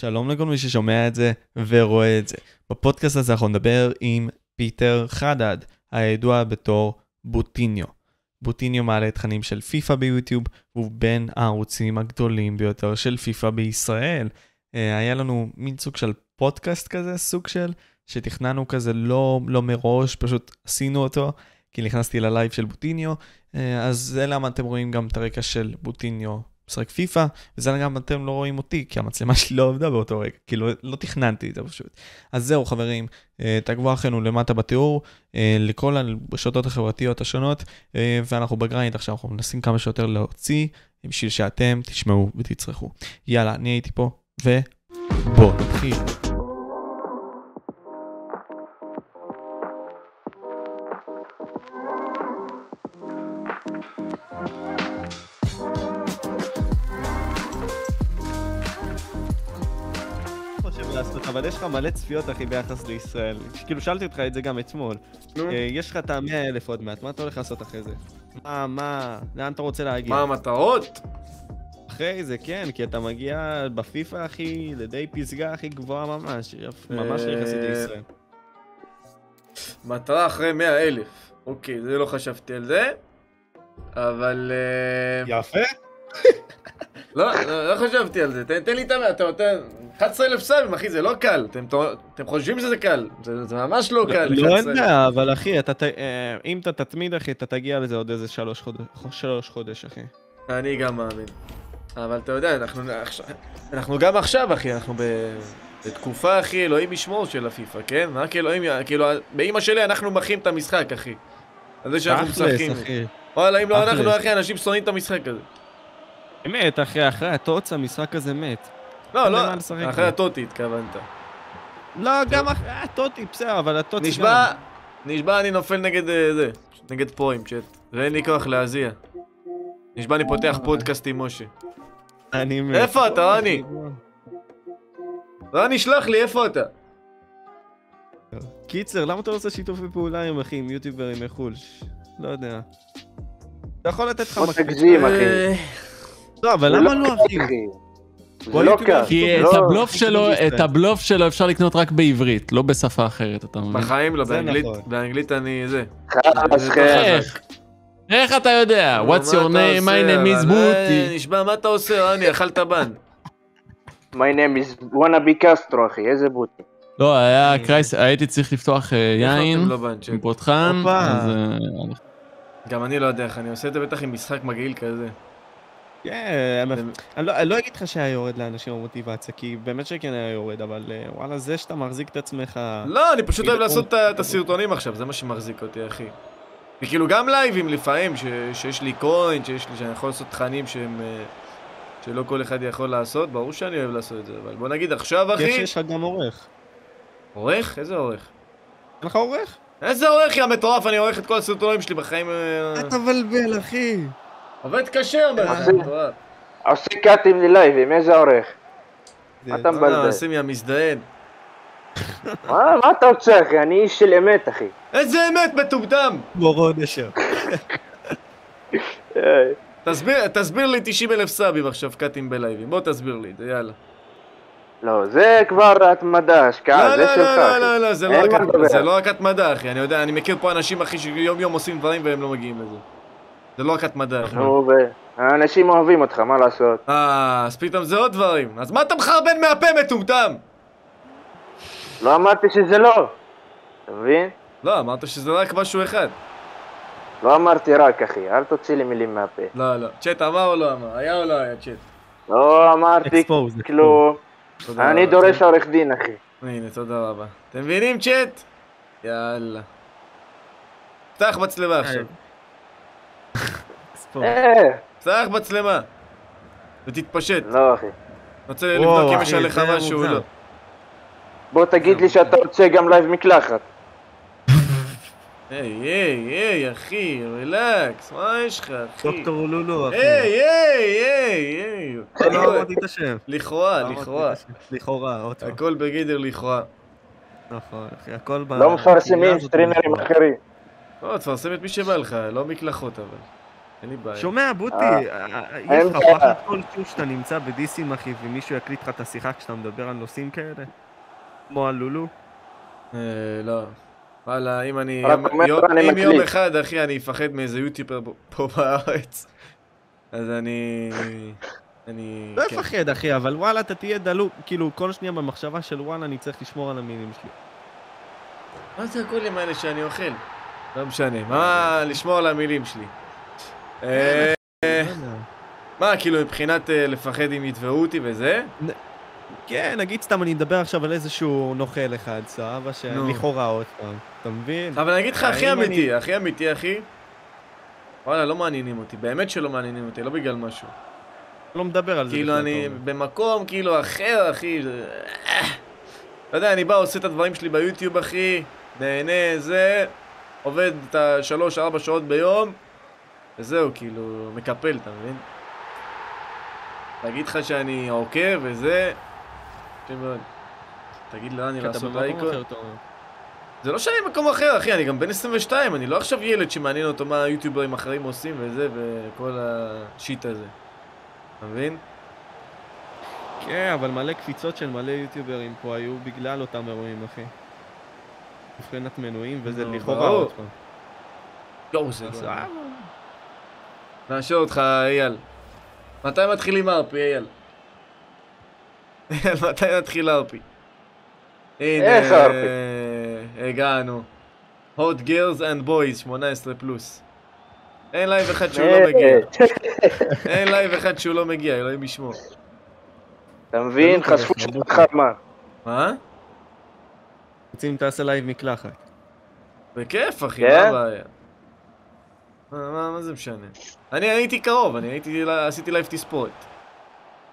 שלום לכל מי ששומע את זה ורואה את זה. בפודקאסט הזה אנחנו נדבר עם פיטר חדד, הידוע בתור בוטיניו. בוטיניו מעלה תכנים של פיפא ביוטיוב, והוא בין הערוצים הגדולים ביותר של פיפא בישראל. אה, היה לנו מין סוג של פודקאסט כזה, סוג של, שתכננו כזה לא, לא מראש, פשוט עשינו אותו, כי נכנסתי ללייב של בוטיניו, אה, אז זה למה אתם רואים גם את הרקע של בוטיניו משחק פיפא, וזה גם אתם לא רואים אותי, כי המצלמה שלי לא עבדה באותו רגע, כאילו לא תכננתי את זה פשוט. אז זהו חברים, אה, תעקבו אחרינו למטה בתיאור, אה, לכל הרשתות החברתיות השונות, אה, ואנחנו ב grind עכשיו, אנחנו מנסים כמה שיותר להוציא, בשביל שאתם תשמעו ותצרכו. יאללה, אני הייתי פה, ובואו נתחיל. אבל יש לך מלא צפיות, אחי, ביחס לישראל. כאילו, שאלתי אותך את זה גם אתמול. אה, יש לך את המאה אלף עוד מעט, מה אתה הולך לעשות אחרי זה? מה, מה, לאן אתה רוצה להגיע? מה המטרות? אחרי זה, כן, כי אתה מגיע בפיפא, אחי, לידי פסגה הכי גבוהה ממש, ממש אה, יחסית לישראל. מטרה אחרי 100 אלף. אוקיי, זה לא חשבתי על זה. אבל... אה, יפה. לא, לא, לא חשבתי על זה. תן, תן לי את המאה, אתה נותן... 11 אלף סאבים, אחי, זה לא קל. אתם, אתם חושבים שזה קל. זה, זה ממש לא קל. לא, אין 11,000. בעיה, אבל אחי, אתה אה, אם אתה תתמיד, אחי, אתה תגיע לזה עוד איזה שלוש חודש, שלוש חודש, אחי. אני גם מאמין. אבל אתה יודע, אנחנו, גם עכשיו, אחי, אנחנו ב... בתקופה, אחי, אלוהים ישמור של הפיפא, כן? רק אלוהים, כאילו, באמא שלי אנחנו מחים את המשחק, אחי. על זה שאנחנו משחקים. וואלה, אם לא. אנחנו, אחי, אנשים שונאים את המשחק הזה. אמת, אחי, אחרי הטוץ המשחק הזה מת. לא, לא, אחרי. הטוטי התכוונת. לא, גם אחרי הטוטי, בסדר, אבל הטוטי. נשבע, נשבע אני נופל נגד אה, זה, נגד פרוים צ'אט. ואין לי כוח להזיע. נשבע אני פותח פודקאסט עם משה. אני מת. איפה אתה, רני? רני, שלח לי, איפה אתה? קיצר, למה אתה לא עושה שיתופי פעולה עם אחי, עם יוטיוברים מחו"ל? לא יודע. אתה יכול לתת לך בוא. תגזים, אחי. לא, אבל למה לא לא, אחי? לא קל. כי לא, את הבלוף שלו, את. הבלוף שלו אפשר לקנות רק בעברית, לא בשפה אחרת, אתה מבין? בחיים לא, באנגלית, נכון. באנגלית אני זה. חלאס. איך? אתה יודע? What's your name? My name is אבל, אה, בוטי. נשבע, מה אתה עושה, רני? אכלת בן. My name is wanna be קסטרו, אחי, איזה בוטי. לא, היה קרייס, הייתי צריך לפתוח אה, יין. עם פותחן. אז... אה, גם אני לא יודע איך אני עושה את זה בטח עם משחק מגעיל כזה. כן, אני לא- אני לא אגיד לך שהיה יורד לאנשים המוטיבציה, כי באמת שכן היה יורד, אבל אה, וואלה, זה שאתה מחזיק את עצמך... לא, אני פשוט אוהב לעשות את הסרטונים עכשיו, זה מה שמחזיק אותי, אחי. וכאילו גם לייבים לפעמים, שיש לי קוין, שאני יכול לעשות תכנים שהם... אה, שלא כל אחד יכול לעשות, ברור שאני אוהב לעשות את זה, אבל בוא נגיד עכשיו, אחי... שיש לך גם עורך. עורך? איזה עורך? אין לך עורך? איזה עורך, יא מטורף, אני עורך את כל הסרטונים שלי בחיים... אה, אתה מבלבל, אחי. עובד קשה, אומר. עושה קאטים ללייבים, איזה עורך. אתה לא, מבלבל. שים יא מזדיין. מה אתה רוצה, אחי? אני איש של אמת, אחי. איזה אמת, מטומטם! מורון נשר. אה, תסביר, תסביר לי 90 אלף סאבים עכשיו קאטים בלייבים, בוא תסביר לי את זה, יאללה. לא, זה כבר התמדה, השקעה, לא, זה לא, שלך, לא, לא. לא, לא, לא. זה לא רק התמדה, אחי, אני יודע, אני מכיר פה אנשים, אחי, שיום יום עושים דברים והם לא מגיעים לזה. זה לא רק התמדה, האנשים אוהבים אותך, מה לעשות? אה, אז פתאום זה עוד דברים. אז מה אתה מחרבן מהפה, מטומטם? לא אמרתי שזה לא. אתה מבין? לא, אמרת שזה רק משהו אחד. לא אמרתי רק, אחי, אל תוציא לי מילים מהפה. לא, לא. צ'אט אמר או לא אמר? היה או לא היה צ'אט? לא אמרתי כלום. אני. דורש עורך דין, אחי. הנה, תודה רבה. אתם מבינים, צ'אט? יאללה. פתח מצלמה עכשיו. ספורט. אה, פתח מצלמה. ותתפשט. לא, אחי. רוצה לבדוק אם יש עליך משהו או. לא. בוא תגיד לי שאתה רוצה גם לייב מקלחת. היי, היי, היי, אחי, relax, מה יש לך, אחי? דוקטור לולו, אחי. היי, היי, היי, היי. לא אמרתי את השם. לכאורה, לא לכאורה. לכאורה, עוד פעם. הכל בגדר לכאורה. נכון, אחי, הכל ב... לא מפרסמים סטרימרים. אחרים. לא, תפרסם את מי שבא לך, לא מקלחות אבל. אין לי בעיה. שומע, בוטי, אה, אה, יש אין לך. פחד כלשהו שאתה נמצא בדיסים, אחי, ומישהו יקליט לך את השיחה כשאתה מדבר על נושאים כאלה? כמו על לולו? אה, לא. וואלה, אם אני... אם יום. אחד, אחי, אני אפחד מאיזה יוטיובר פה- בארץ, אז אני... אני... לא כן. יפחד, אחי, אבל וואלה, אתה תהיה דלוק, כאילו, כל שנייה במחשבה של וואלה, אני צריך לשמור על המילים שלי. מה זה הקולים האלה שאני אוכל? לא משנה. מה לשמור על המילים שלי? אה, מה, כאילו, מבחינת אה, לפחד אם יתבעו אותי וזה? כן, נגיד סתם אני מדבר עכשיו על איזשהו נוכל אחד, סבבה. שלכאורה עוד פעם, אתה מבין? אבל אני אגיד לך, הכי אמיתי, הכי אמיתי, אחי. וואלה, לא מעניינים אותי. באמת שלא מעניינים אותי, לא בגלל משהו. לא מדבר על זה. כאילו אני. במקום כאילו אחר, אחי. אתה יודע, אני בא, עושה את הדברים שלי ביוטיוב, אחי, נהנה, זה, עובד את השלוש-ארבע שעות ביום, וזהו, כאילו, מקפל, אתה מבין? להגיד לך שאני עוקב וזה, קשה מאוד. תגיד לאן אני כי אתה לעשות אומר. זה לא שאני במקום אחר, אחי, אני גם בן 22, אני לא עכשיו ילד שמעניין אותו מה היוטיוברים אחרים עושים וזה, וכל השיט הזה. אתה מבין? כן, אבל מלא קפיצות של מלא יוטיוברים פה היו בגלל אותם אירועים, אחי. מבחינת מנויים, וזה נו, לכאורה. עוד פעם. יואו, זה אז, לא... אה, נאשר אותך, אייל. מתי מתחילים RP, אייל? אייל, מתי נתחיל RP? איך RP? אה, הגענו. hot girls and boys, 18 פלוס. אין לייב אחד שהוא לא מגיע. אין לייב אחד שהוא לא מגיע, אלוהים ישמור. אתה מבין? לא חשפו שלך. חרמן. מה? רוצים תעשה לייב מקלחת. בכיף, אחי, כן? מה הבעיה? מה- זה משנה? אני הייתי קרוב, אני הייתי, עשיתי לייב תספורת.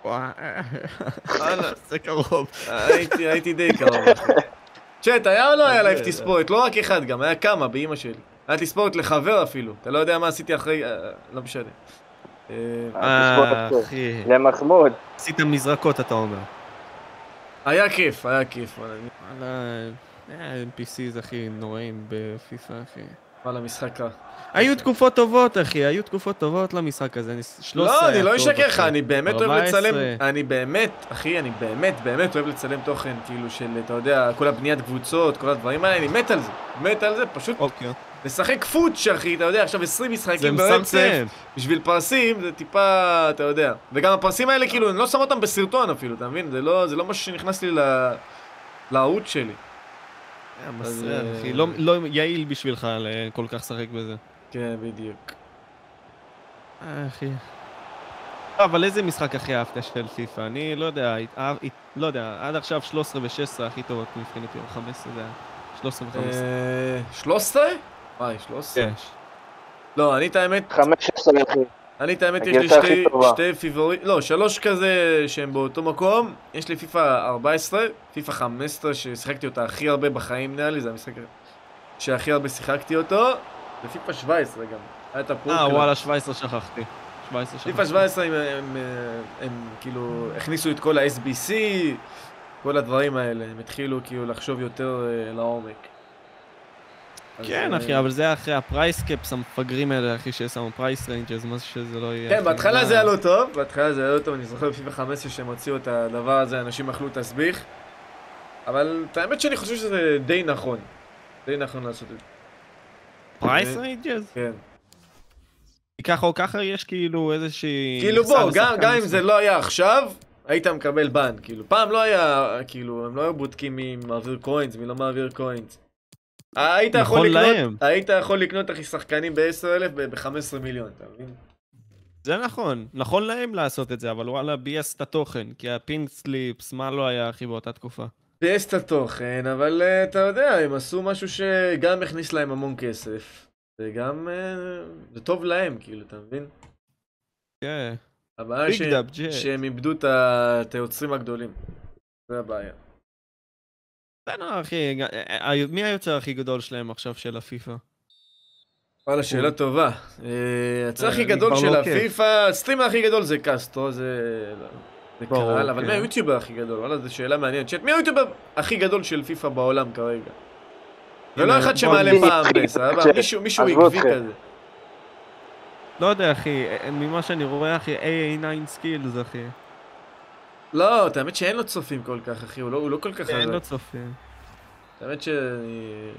וואלה. זה קרוב. הייתי, הייתי די קרוב. אחי. צ'אט, היה או לא היה אז לייב זה- תספורת? לא רק אחד גם, היה כמה באימא שלי. היה תספורת לחבר אפילו. אתה לא יודע מה עשיתי אחרי... אה, לא משנה. אה, אה, תספורת. אחי. למחמוד. עשית מזרקות, אתה אומר. היה כיף, היה כיף. וואלה, אה, NPCs, אחי, נוראים בפיפא, אחי. וואלה, משחק רע. היו תקופות טובות, אחי, היו תקופות טובות למשחק הזה. אני- 13 לא, אני לא אשקר לך. אני באמת אוהב 14. לצלם, אני באמת, אחי, אני באמת, באמת אוהב לצלם תוכן, כאילו של, אתה יודע, כל הבניית קבוצות, כל הדברים האלה, אני מת על זה. מת על זה, פשוט אוקיי. לשחק פוטש, אחי, אתה יודע, עכשיו 20 זה משחקים ברצף. בשביל פרסים זה טיפה, אתה יודע. וגם הפרסים האלה, כאילו, אני לא שם אותם בסרטון אפילו, אתה מבין? זה לא, זה לא משהו שנכנס לי לערוץ שלי. אז, מסריח, אה, אחי. לא- לא יעיל בשבילך ל- כל כך לשחק בזה. כן, בדיוק. אה, אחי. לא, אבל איזה משחק הכי אהבת של פיפא? אני לא יודע, הת- אהב- הת- לא יודע, עד עכשיו 13 ו-16 הכי טובות מבחינתי, או 15 זה היה. 13 ו-15. אה, 13? וואי, 13? כן. לא, אני את האמת, 15 אחי. אני את האמת, יש לי שתי. שתי favorite, לא, שלוש כזה שהם באותו מקום. יש לי פיפא 14, פיפא 15 ששיחקתי אותה הכי הרבה בחיים נראה לי, זה המשחק שהכי הרבה שיחקתי אותו. ופיפא 17 גם, היה את ה-Pro Club. אה, וואלה, 17 שכחתי. 17 שכחתי. פיפא 17 הם, הם, הם, הם כאילו הכניסו את כל ה-SBC, כל הדברים האלה, הם התחילו כאילו לחשוב יותר אה, לעומק. כן, אה, אחי, אבל זה היה אחרי ה-price caps המפגרים האלה, אחי, ששמו price ranges, מה שזה לא יהיה. כן. בהתחלה זה היה לא טוב, בהתחלה זה היה לא טוב, אני זוכר בפיפא 15 שהם הוציאו את הדבר הזה, אנשים אכלו תסביך, אבל את האמת שאני חושב שזה די נכון, די נכון לעשות את זה, price ranges? כן. ככה או ככה יש כאילו איזושהי... כאילו בוא, גם, גם אם. זה לא היה עכשיו, היית מקבל בן, כאילו, פעם לא היה, כאילו, הם לא היו בודקים מי מעביר coins, מי לא מעביר קוינס. היית יכול נכון לקנות, להם. היית יכול לקנות אחי שחקנים ב-10,000 ב-15 מיליון, אתה מבין? זה נכון, נכון להם לעשות את זה, אבל וואלה, ביאס את התוכן, כי הפינק סליפס, מה לא היה, אחי, באותה תקופה? ביאס את התוכן, אבל אה, אתה יודע, הם עשו משהו שגם הכניס להם המון כסף, וגם אה, זה טוב להם, כאילו, אתה מבין? כן. הבעיה ביג ש... שהם איבדו את היוצרים הגדולים. זה הבעיה. בסדר, אחי, ג- אה, אה, מי היוצר הכי גדול שלהם עכשיו של הפיפא? וואלה, שאלה טובה. אה, היוצר אה, הכי גדול של לא. הפיפא, הסטרימר הכי גדול זה קסטרו, זה... זה קהל, אבל כן. מי היוטיובר הכי גדול? וואלה, זו שאלה מעניינת. שאת מי היוטיובר הכי גדול של פיפא בעולם כרגע? ולא אחד שמעלה פעם בסבבה? מישהו- עקבי אתכם. כזה. לא יודע, אחי, אה, ממה שאני רואה, אחי, AA9 סקילס, אחי. לא, את האמת שאין לו צופים כל כך, אחי, הוא לא, הוא לא כל כך... אין. לו צופים. האמת שאני...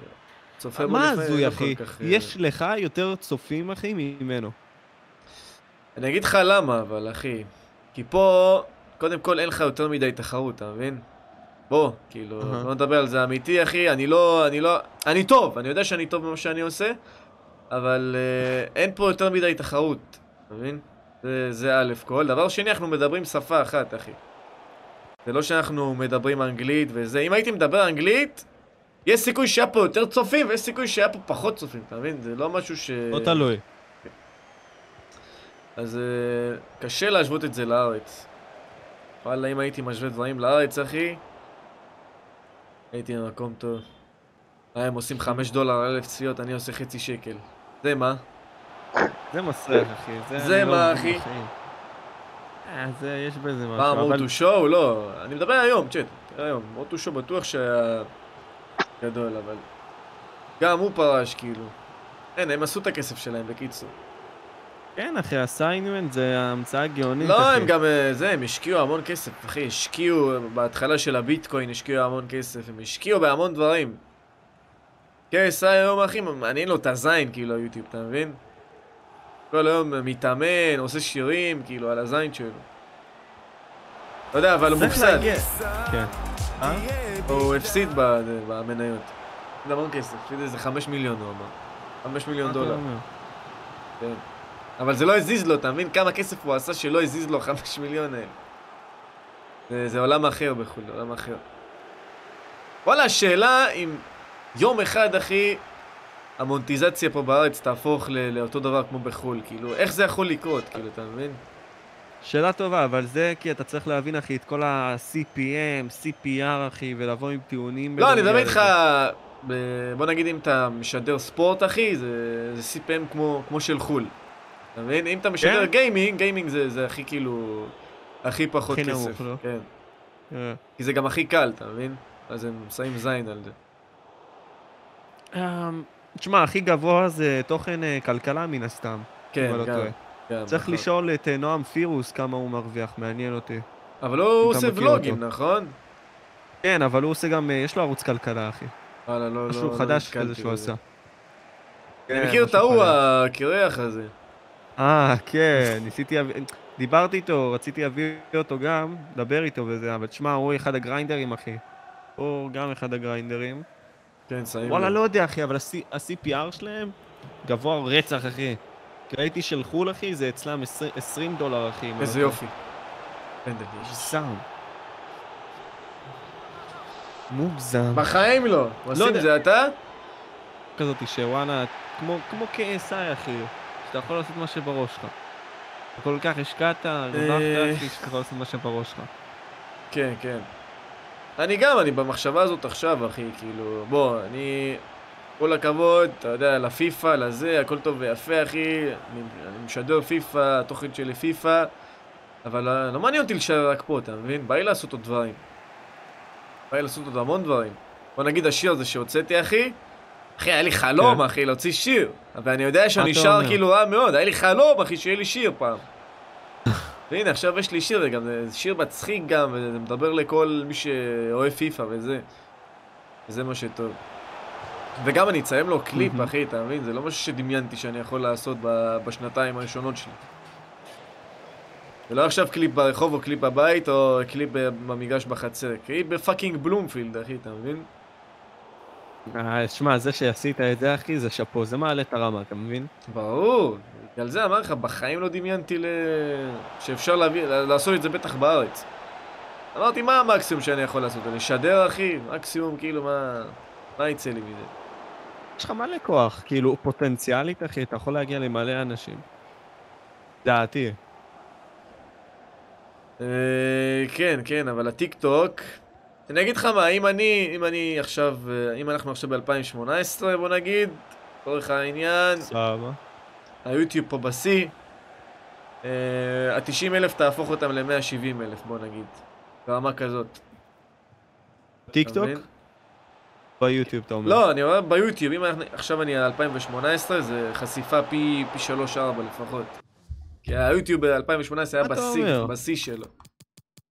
צופה בו מה לפעמים, הזוי, לא אחי? אה, יש לך יותר צופים, אחי, ממנו. אני אגיד לך למה, אבל אחי. כי פה, קודם כל אין לך יותר מדי תחרות, אתה מבין? בוא, כאילו, אהה. בוא נדבר על זה אמיתי, אחי, אני לא, אני לא, אני טוב, אני יודע שאני טוב במה שאני עושה, אבל אה, אין פה יותר מדי תחרות, אתה מבין? זה, זה א' כל. דבר שני, אנחנו מדברים שפה אחת, אחי. זה לא שאנחנו מדברים אנגלית וזה, אם הייתי מדבר אנגלית, יש סיכוי שהיה פה יותר צופים ויש סיכוי שהיה פה פחות צופים, אתה מבין? זה לא משהו ש... לא תלוי. אז אה, קשה להשוות את זה לארץ. וואלה, אם הייתי משווה דברים לארץ, אחי, הייתי במקום טוב. אה, הם עושים 5 דולר על אלף צפיות, אני עושה חצי שקל. זה מה? זה מסריח, אחי. זה לא מה, אחי? בחיים. אה, יש בזה משהו, פעם אבל... שואו? לא. אני מדבר היום, צ'ט. היום. אוטו שואו בטוח שהיה גדול, אבל... גם הוא פרש, כאילו. אין, הם עשו את הכסף שלהם, בקיצור. כן, אחי, הסיינמנט זה המצאה גאונית, לא, אחי. הם גם, אה, זה, הם השקיעו המון כסף, אחי, השקיעו, בהתחלה של הביטקוין השקיעו המון כסף, הם השקיעו בהמון דברים. KSI היום, אחי, מעניין לו את הזין, כאילו, היוטיוב, אתה מבין? כל היום מתאמן, עושה שירים, כאילו, על הזין שלו. לא יודע, אבל הוא מופסד. כן. אה? הוא הפסיד ב- במניות. זה המון כסף, זה איזה חמש מיליון, הוא אמר. חמש מיליון מה אתה דולר. כן. אבל זה לא הזיז לו, אתה מבין כמה כסף הוא עשה שלא הזיז לו חמש מיליון האלה. זה, זה עולם אחר בחו"ל, עולם אחר. וואלה, השאלה אם יום אחד, אחי, המונטיזציה פה בארץ תהפוך ל- לאותו דבר כמו בחו"ל, כאילו, איך זה יכול לקרות, כאילו, אתה מבין? שאלה טובה, אבל זה כי אתה צריך להבין, אחי, את כל ה-CPM, CPR, אחי, ולבוא עם טיעונים... לא, אני מדבר איתך. ב- בוא נגיד אם אתה משדר ספורט, אחי, זה, זה CPM כמו, כמו של חו"ל. אתה מבין? אם אתה משדר כן? גיימינג, גיימינג זה, זה הכי כאילו, הכי פחות הכי כסף. נמוך, לא? כן. אה. כי זה גם הכי קל, אתה מבין? אז הם שמים זין על זה. תשמע, הכי גבוה זה תוכן אה, כלכלה מן הסתם. כן, אם אני לא גם. טועה. גם, צריך נכון. לשאול את אה, נועם פירוס כמה הוא מרוויח, מעניין אותי. אבל הוא עושה ולוגים, אותו. נכון? כן, אבל הוא עושה גם, אה, יש לו ערוץ כלכלה, אחי. וואלה, לא, לא, משהו לא חדש נתקלתי כזה שהוא. עשה. אני כן, מכיר את ההוא. הקרח הזה. אה, כן, ניסיתי. דיברתי איתו, רציתי להביא אותו גם, לדבר איתו וזה, אבל תשמע, הוא אחד הגריינדרים, אחי. הוא גם אחד הגריינדרים. כן, שמים וואלה. לא יודע, אחי, אבל ה-CPR שלהם גבוה רצח, אחי. ראיתי של חו"ל, אחי, זה אצלם 20 20 דולר, אחי. איזה לא טועה. יופי. יש. מוגזם. מוגזם. בחיים לא. עושים יודע. זה אתה? כזאת שוואלה, כמו, כמו KSI, אחי. שאתה יכול לעשות מה שבראש שלך. כל כך השקעת, אה. הרווחת, אחי, שאתה יכול לעשות מה שבראש שלך. כן, כן. אני גם, אני במחשבה הזאת עכשיו, אחי, כאילו, בוא, אני... כל הכבוד, אתה יודע, לפיפא, לזה, הכל טוב ויפה, אחי. אני, אני משדר פיפא, התוכן שלי פיפא, אבל לא, לא מעניין אותי להישאר רק פה, אתה מבין? בא לי לעשות עוד דברים. בא לי לעשות עוד המון דברים. בוא נגיד השיר הזה שהוצאתי, אחי, אחי, היה לי חלום, כן. אחי, להוציא שיר. אבל אני יודע שאני שר אומר? כאילו רע מאוד, היה לי חלום, אחי, שיהיה לי שיר פעם. והנה, עכשיו יש לי שיר, זה שיר מצחיק גם, וזה מדבר לכל מי שאוהב פיפא וזה. וזה מה שטוב. וגם אני אציין לו קליפ, מהמם. אחי, אתה מבין? זה לא משהו שדמיינתי שאני יכול לעשות בשנתיים הראשונות שלי. זה לא עכשיו קליפ ברחוב או קליפ בבית או קליפ במגרש בחצר, קליפ בפאקינג בלומפילד, אחי, אתה מבין? אה, שמע, זה שעשית את זה, אחי, זה שאפו, זה מעלה את הרמה, אתה מבין? ברור, בגלל זה אמר לך, בחיים לא דמיינתי ל... שאפשר להביא, לעשות את זה בטח בארץ. אמרתי, מה המקסימום שאני יכול לעשות? לשדר, אחי? מקסימום, כאילו, מה... מה יצא לי מזה? יש לך מלא כוח, כאילו, פוטנציאלית, אחי, אתה יכול להגיע למלא אנשים. דעתי. אה, כן, כן, אבל הטיק טוק... אני אגיד לך מה, אם אני, אם אני עכשיו, אה, אם אנחנו עכשיו ב-2018, בוא נגיד, לצורך העניין, סבבה. היוטיוב פה בשיא, ה-90 אלף תהפוך אותם ל-170 אלף, בוא נגיד. ברמה כזאת. טיק טוק? ביוטיוב אתה אומר. לא, אני אומר ביוטיוב, אם אנחנו- עכשיו אני על 2018, זה חשיפה פי פי 3-4 לפחות. כי היוטיוב ב-2018 היה בשיא? בשיא שלו.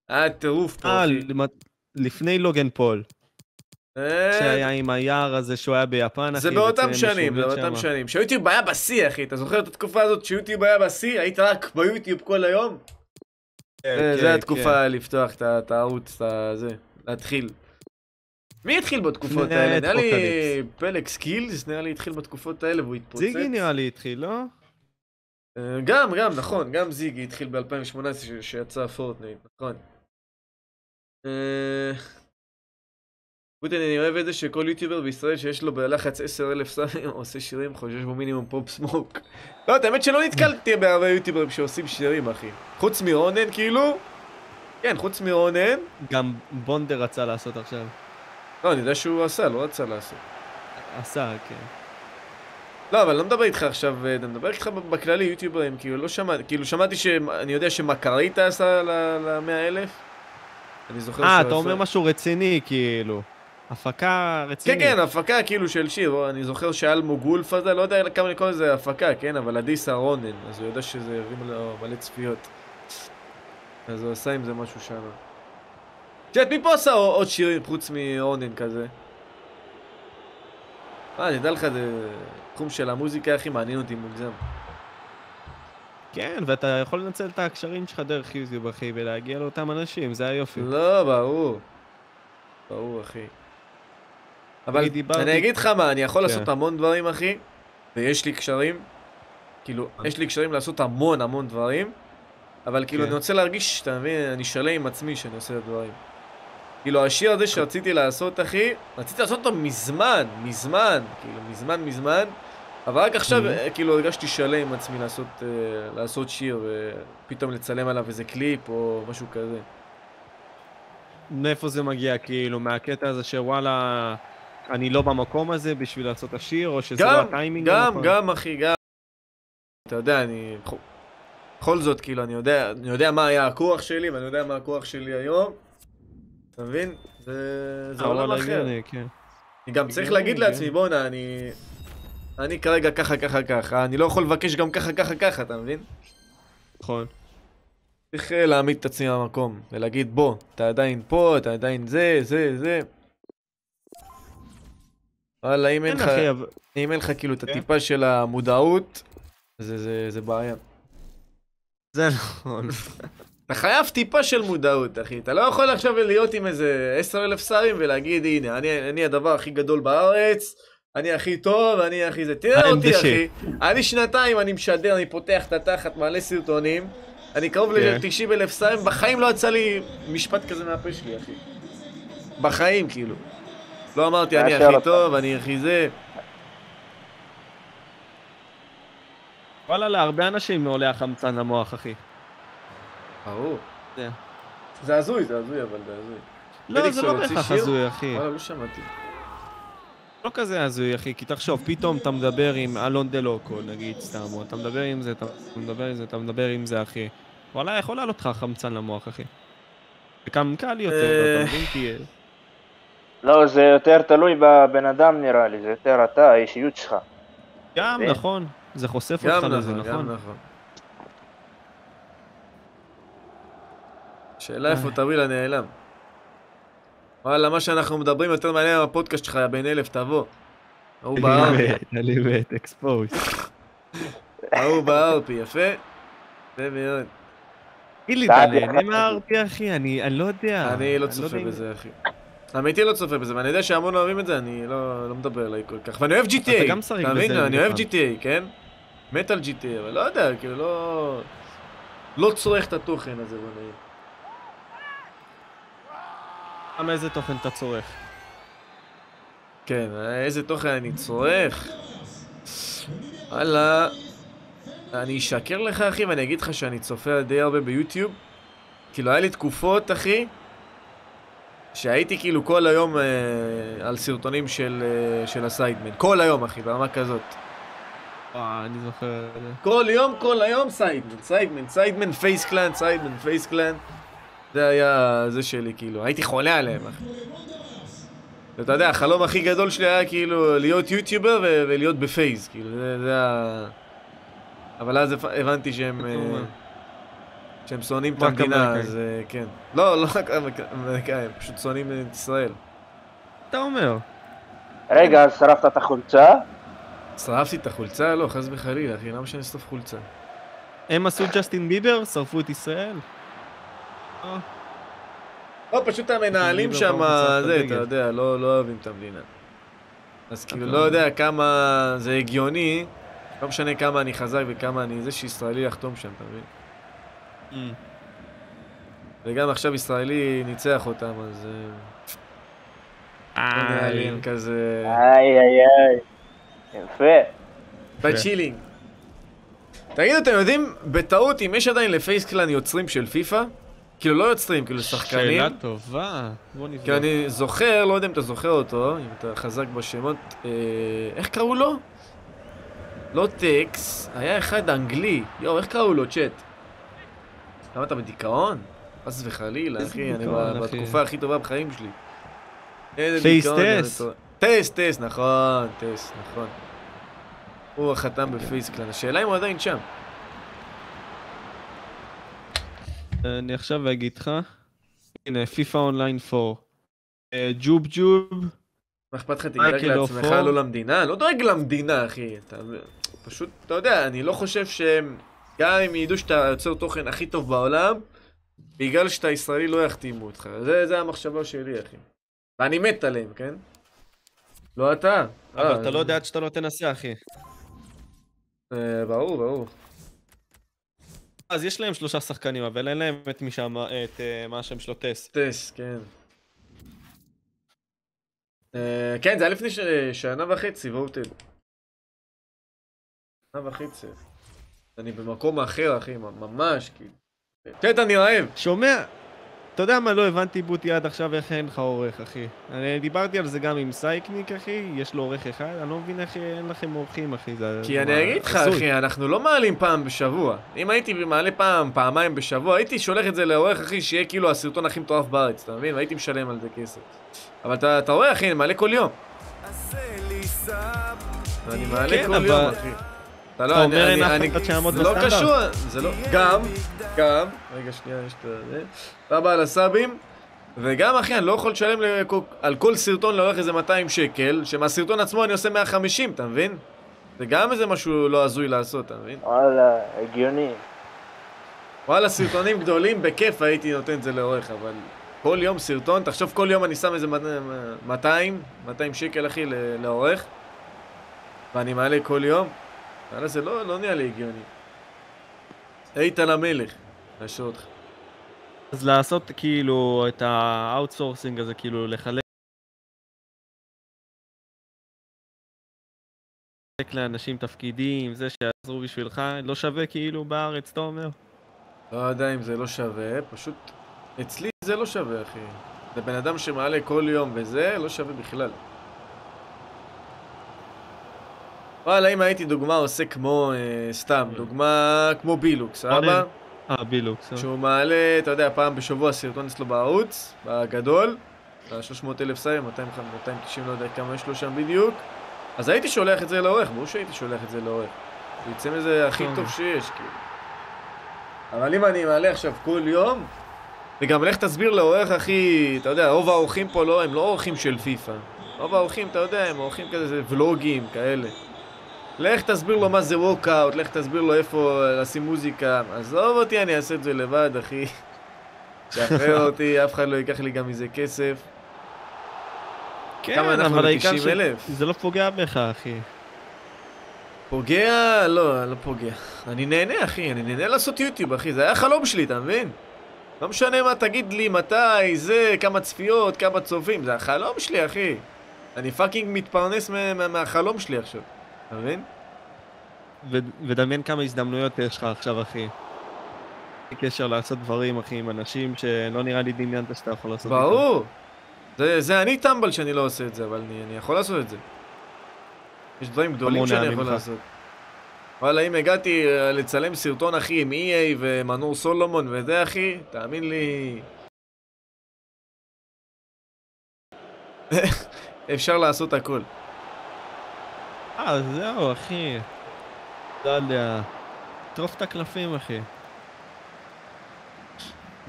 היה טירוף פה, אה, לפני לוגן פול, אה, שהיה עם היער הזה שהוא היה ביפן, אחי. זה באותם וזה שנים, זה באותם. שנים. שיוטיוב היה בשיא, אחי. אתה זוכר את התקופה הזאת שיוטיוב היה בשיא? היית רק ביוטיוב כל היום? כן, זה- כן, זה התקופה לפתוח את הערוץ, את הזה, להתחיל. מי התחיל בתקופות האלה? נראה לי. פלג סקילס, נראה לי התחיל בתקופות האלה והוא התפוצץ. זיגי נראה לי התחיל, לא? אה, גם, גם, נכון, גם זיגי התחיל ב-2018 שיצא פורטנייט, נכון. אה, פוטין, אני אוהב את זה שכל יוטיובר בישראל שיש לו בלחץ 10,000 סאבים עושה שירים, חושב בו מינימום פופ סמוק. לא, האמת שלא נתקלתי בהרבה יוטיוברים שעושים שירים, אחי. חוץ מרונן, כאילו. כן, חוץ מרונן. גם בונדר רצה לעשות עכשיו. לא, אני יודע שהוא עשה, לא רצה לעשות. עשה, כן. לא, אבל לא מדבר איתך עכשיו, אה, אני מדבר איתך בכללי, יוטיוברים, כאילו לא שמעתי, כאילו שמעתי ש... אני יודע שמקריטה עשה ל-100 אלף. אני זוכר אה, שהוא אתה עשה- אומר משהו רציני, כאילו. הפקה כן, רצינית. כן, הפקה כאילו של שיר, אני זוכר שאלמו גולף הזה, לא יודע כמה לקרוא לזה הפקה, כן, אבל אדיסה רונן, אז הוא יודע שזה הרים לו מלא צפיות. אז הוא עשה עם זה משהו שם. יודעת, מי פה עשה עוד שירים חוץ מרונן כזה? אה, אני יודע לך, זה תחום של המוזיקה הכי מעניין אותי מוגזם. כן, ואתה יכול לנצל את הקשרים שלך דרך יוטיוב, אחי, ולהגיע לאותם אנשים, זה היופי. לא, ברור. ברור, אחי. אבל אני דיברתי- אני אגיד לך מה, אני יכול כן. לעשות המון דברים, אחי, ויש לי קשרים. כאילו, יש לי קשרים לעשות המון המון דברים, אבל כאילו, כן. אני רוצה להרגיש, אתה מבין, אני שלם עם עצמי שאני עושה את הדברים. כאילו, השיר הזה שרציתי לעשות, אחי, רציתי לעשות אותו מזמן, מזמן, כאילו, מזמן, מזמן, אבל רק עכשיו, Mhm. אה, כאילו, הרגשתי שלם עם עצמי לעשות, אה, לעשות שיר, ופתאום לצלם עליו איזה קליפ או משהו כזה. מאיפה זה מגיע, כאילו, מהקטע הזה שוואלה, אני לא במקום הזה בשביל לעשות את השיר, או שזה לא הטיימינג גם, הנכון? גם, אחי, גם. אתה יודע, אני... בכל- זאת, כאילו, אני יודע, אני יודע מה היה הכוח שלי, ואני יודע מה הכוח שלי היום. אתה מבין? זה, זה אה, עולם אחר. הגיוני, כן. אני גם צריך להגיד. לעצמי, בואנה, אני... אני כרגע ככה, ככה, ככה, אני לא יכול לבקש גם ככה, ככה, ככה, אתה מבין? נכון. צריך אה, להעמיד את עצמי במקום, ולהגיד, בוא, אתה עדיין פה, אתה עדיין זה, זה, זה. וואלה, אם אין לך... אם אין לך כאילו את כן. הטיפה של המודעות, זה, זה, זה בעיה. זה נכון. אתה חייב טיפה של מודעות, אחי. אתה לא יכול עכשיו להיות עם איזה עשר אלף סאבים ולהגיד, הנה, אני, אני הדבר הכי גדול בארץ, אני הכי טוב, אני הכי זה. תראה אותי, אחי. אני שנתיים, אני משדר, אני פותח את התחת, מעלה סרטונים. אני קרוב כן. ל-90 אלף סאבים, בחיים לא יצא לי משפט כזה מהפה שלי, אחי. בחיים, כאילו. לא אמרתי, אני הכי. טוב, אני הכי זה. וואלה, להרבה אנשים עולה החמצן למוח, אחי. ברור. זה. זה הזוי, זה הזוי, אבל זה הזוי. לא, זה לא בהכרח? הזוי, אחי. וואלה, לא שמעתי. לא כזה הזוי, אחי, כי תחשוב, פתאום אתה מדבר עם אלון דלוקו, נגיד, סתם, או אתה מדבר עם זה, אתה מדבר עם זה, אתה מדבר עם זה, אחי. וואלה, יכול לעלות לך חמצן למוח, אחי. וגם קל יותר, אה. אתה מבין? כי... לא, זה יותר תלוי בבן אדם נראה לי, זה יותר אתה, האישיות שלך. גם. נכון. זה חושף אותך לזה, נכון, גם נכון? נכון. שאלה איפה טווילה נעלם. וואלה, מה שאנחנו מדברים יותר מעניין בפודקאסט שלך, יא בן אלף, תבוא. ההוא בארפי, אני מת, אקספוז. ההוא בארפי, יפה? יפה מאוד. תגיד לי, סעדי, אתה נהנה אחי. מהארפי, אחי? אני אני לא יודע. אני לא יודע צופה בזה, אחי. אמיתי לא צופה בזה, ואני יודע שהמון אוהבים את זה, אני לא לא מדבר אליי כל כך. ואני אוהב GTA, אתה גם מבין? בזה אני אוהב GTA, כן? מת על GTA, אבל לא יודע, כאילו לא... לא צורך את התוכן הזה, בוא נגיד. גם איזה תוכן אתה צורך. כן, איזה תוכן אני צורך? וואלה, אני אשקר לך אחי ואני אגיד לך שאני צופה די הרבה ביוטיוב. כאילו היה לי תקופות אחי, שהייתי כאילו כל היום אה, על סרטונים של, אה, של הסיידמן. כל היום אחי, ברמה כזאת. וואו, אני זוכר. כל יום, כל היום סיידמן, סיידמן, סיידמן פייס קלאן, סיידמן פייס קלאן. זה היה זה שלי כאילו, הייתי חולה עליהם אחי. ואתה יודע, החלום הכי גדול שלי היה כאילו להיות יוטיובר ו- ולהיות בפייס, כאילו, זה, זה ה... אבל אז הבנ- הבנתי שהם... אה. שהם שונאים את המדינה. אז אה, כן. לא, לא רק אמריק- אמריקאים, פשוט שונאים את ישראל. אתה אומר. רגע, אז שרפת את החולצה? שרפתי את החולצה? לא, חס וחלילה, אחי, למה שאני אשרוף חולצה? הם עשו ג'סטין ביבר, שרפו את ישראל. לא, פשוט המנהלים שם, זה. אתה יודע, לא לא אוהבים את המדינה. אז כאילו, לא אומר. יודע כמה זה הגיוני, לא משנה כמה אני חזק וכמה אני זה, שישראלי יחתום שם, אתה מבין? אמ, וגם עכשיו ישראלי ניצח אותם, אז... אה, לא כזה... איי איי איי. יפה. בצ'ילינג. תגידו, אתם יודעים, בטעות, אם יש עדיין לפייסקלן יוצרים של פיפא? כאילו לא יוצרים, כאילו שחקנים. שאלה טובה. בוא נבדוק. כי אני זוכר, לא יודע אם אתה זוכר אותו, אם אתה חזק בשמות, אה, איך קראו לו? לא טקס, היה אחד אנגלי. יואו, איך קראו לו, צ'אט? למה אתה בדיכאון? חס וחלילה, אחי, אני דיכאון, ב- אחי? בתקופה הכי טובה בחיים שלי. איזה אני טס. טועה. טס, נכון, טס, נכון. הוא החתם בפייסקלן, השאלה אם הוא עדיין שם. אני עכשיו אגיד לך. הנה, פיפא אונליין 4. אה, ג'וב ג'וב. מה אכפת לך, תדאג לעצמך. לא למדינה? לא דואג למדינה, אחי. אתה פשוט, אתה יודע, אני לא חושב שהם... גם אם ידעו שאתה יוצר תוכן הכי טוב בעולם, בגלל שאתה ישראלי לא יחתימו אותך. זה, זה המחשבה שלי, אחי. ואני מת עליהם, כן? לא אתה. אבל אה, אתה לא יודע עד שאתה לא תנסה, אחי. אה, ברור, ברור. אז יש להם שלושה שחקנים, אבל אין להם את מי שם, את אה, מה השם שלו, טס. טס, כן. אה, כן, זה היה לפני. שנה וחצי, ווטד. שנה וחצי. אני במקום אחר, אחי, ממש, כאילו. צ'אט, אני רעב. שומע? אתה יודע מה לא הבנתי בוטי עד עכשיו איך אין לך עורך, אחי. אני דיברתי על זה גם עם סייקניק, אחי, יש לו עורך אחד, אני לא מבין איך אין לכם עורכים, אחי. זה... כי אני אגיד לך. אחי, אנחנו לא מעלים פעם בשבוע. אם הייתי מעלה פעם, פעמיים בשבוע, הייתי שולח את זה לעורך, אחי, שיהיה כאילו הסרטון הכי מטורף בארץ, אתה מבין? והייתי משלם על זה כסף. אבל אתה אתה רואה, אחי, אני מעלה כל יום. אני מעלה כן, כל אבל- יום, אחי. אתה לא, אומר, אני- אין אף אני- אחד שיעמוד זה לא. קשור, זה לא... גם, גם, רגע, שנייה, יש את זה. סבבה על הסאבים. וגם, אחי, אני לא יכול לשלם על כל סרטון לעורך איזה 200 שקל, שמהסרטון עצמו אני עושה 150, אתה מבין? זה גם איזה משהו לא הזוי לעשות, אתה מבין? וואלה, הגיוני. וואלה, סרטונים גדולים, בכיף הייתי נותן את זה לעורך, אבל כל יום סרטון, תחשוב כל יום אני שם איזה 200, 200 שקל, אחי, ל- לעורך, ואני מעלה כל יום, וואלה, זה לא, לא נראה לי הגיוני. איתן המלך, נשאיר אותך. אז לעשות כאילו את ה-outsourcing הזה, כאילו לחלק לאנשים תפקידים, זה שיעזרו בשבילך, לא שווה כאילו בארץ, אתה אומר? לא יודע אם זה לא שווה, פשוט אצלי זה לא שווה, אחי. זה בן אדם שמעלה כל יום וזה, לא שווה בכלל. וואלה, אם הייתי דוגמה עושה כמו, אה, סתם, דוגמה כמו בילוקס, סבבה? אה, בילוקס. אה. שהוא מעלה, אתה יודע, פעם בשבוע סרטון אצלו בערוץ, בגדול, ה-300 אלף סיים, 290, לא יודע כמה יש לו שם בדיוק, אז הייתי שולח את זה לעורך, ברור שהייתי שולח את זה לעורך. הוא יצא מזה הכי טוב. שיש, כאילו. אבל אם אני מעלה עכשיו כל יום, וגם לך תסביר לעורך, אחי, אתה יודע, רוב האורחים פה לא, הם לא אורחים של פיפא. רוב האורחים, אתה יודע, הם אורחים כזה, זה ולוגים, כאלה. לך תסביר לו מה זה ווקאוט, לך תסביר לו איפה לשים מוזיקה. עזוב אותי, אני אעשה את זה לבד, אחי. שחרר אותי, אף אחד לא ייקח לי גם מזה כסף. כן, כמה אנחנו אבל העיקר ל-90 אלף? זה לא פוגע בך, אחי. פוגע? לא, לא פוגע. אני נהנה, אחי, אני נהנה לעשות יוטיוב, אחי, זה היה חלום שלי, אתה מבין? לא משנה מה תגיד לי, מתי, זה, כמה צפיות, כמה צופים, זה החלום שלי, אחי. אני fucking מתפרנס מה- מה- מהחלום שלי עכשיו, אתה מבין? ודמיין כמה הזדמנויות יש לך עכשיו, אחי. קשר לעשות דברים, אחי, עם אנשים שלא נראה לי דמיינת שאתה יכול לעשות איתם. ברור. זה, זה אני טמבל שאני לא עושה את זה, אבל אני, אני יכול לעשות את זה. יש דברים גדולים שאני יכול ממך. לעשות. וואלה, אם הגעתי אה, לצלם סרטון, אחי, עם EA ומנור סולומון וזה, אחי, תאמין לי... אפשר לעשות הכל. אה, זהו, אחי. לא יודע. טרוף את הקלפים, אחי.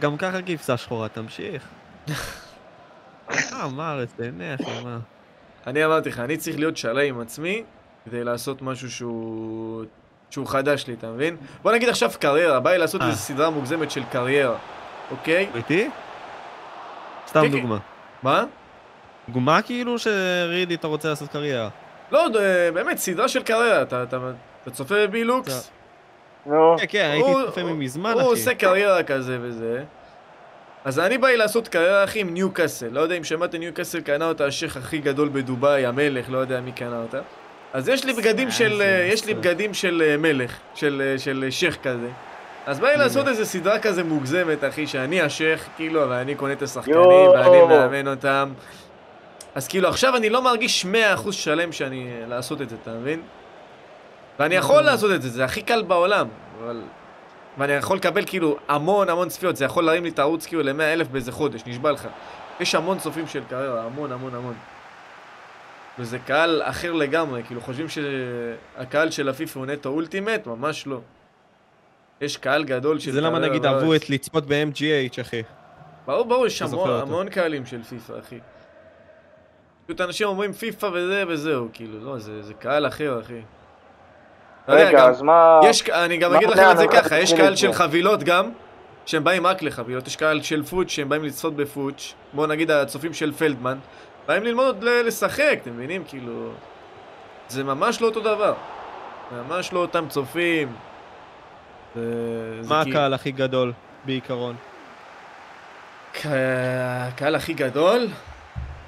גם ככה כבשה שחורה, תמשיך. אה, מה תהנה, אחי, מה? אני אמרתי לך, אני צריך להיות שלם עם עצמי כדי לעשות משהו שהוא... שהוא חדש לי, אתה מבין? בוא נגיד עכשיו קריירה, בא לי לעשות אה. איזו סדרה מוגזמת של קריירה, אוקיי? איתי? סתם. דוגמה. מה? דוגמה כאילו שרידי אתה רוצה לעשות קריירה. לא, ד- באמת, סדרה של קריירה, אתה, אתה, אתה צופה בבילוקס? נו, כן, כן, הייתי הוא- צופה הוא- ממזמן, הוא אחי. עושה קריירה כזה וזה. אז אני בא לי לעשות קריירה, אחי, עם ניוקאסל. לא יודע אם שמעתם, ניוקאסל קנה אותה השייח הכי גדול בדובאי, המלך, לא יודע מי קנה אותה. אז יש לי בגדים של, אה, יש לי. בגדים של אה, מלך, של, אה, של אה, שייח כזה. אז בא לי לעשות איזה סדרה כזה מוגזמת, אחי, שאני השייח, כאילו, ואני קונה את השחקנים. ואני מאמן אותם. אז כאילו, עכשיו אני לא מרגיש 100% שלם שאני... אה, לעשות את זה, אתה מבין? ואני יכול לעשות את זה, זה הכי קל בעולם, אבל... ואני יכול לקבל כאילו המון המון צפיות, זה יכול להרים לי את הערוץ כאילו ל-100 אלף באיזה חודש, נשבע לך. יש המון צופים של קריירה, המון המון המון. וזה קהל אחר לגמרי, כאילו חושבים שהקהל של הפיפ"א הוא נטו אולטימט? ממש לא. יש קהל גדול של זה למה נגיד. אהבו את לצפות ב-MGH, אחי. ברור, ברור, יש המון. המון קהלים של פיפ"א, אחי. פשוט אנשים אומרים פיפ"א וזה וזהו, כאילו, לא, זה, זה קהל אחר, אחי. רגע, גם- אז מה... יש, אני גם מה אגיד לכם את זה ככה, יש קהל של זה? חבילות גם, שהם באים רק לחבילות, יש קהל של פוץ' שהם באים לצפות בפוץ', בואו נגיד הצופים של פלדמן, באים ללמוד ל- לשחק, אתם מבינים? כאילו, זה ממש לא אותו דבר. ממש לא אותם צופים. זה- זה מה כי- הקהל הכי גדול, בעיקרון? ק- הקהל הכי גדול?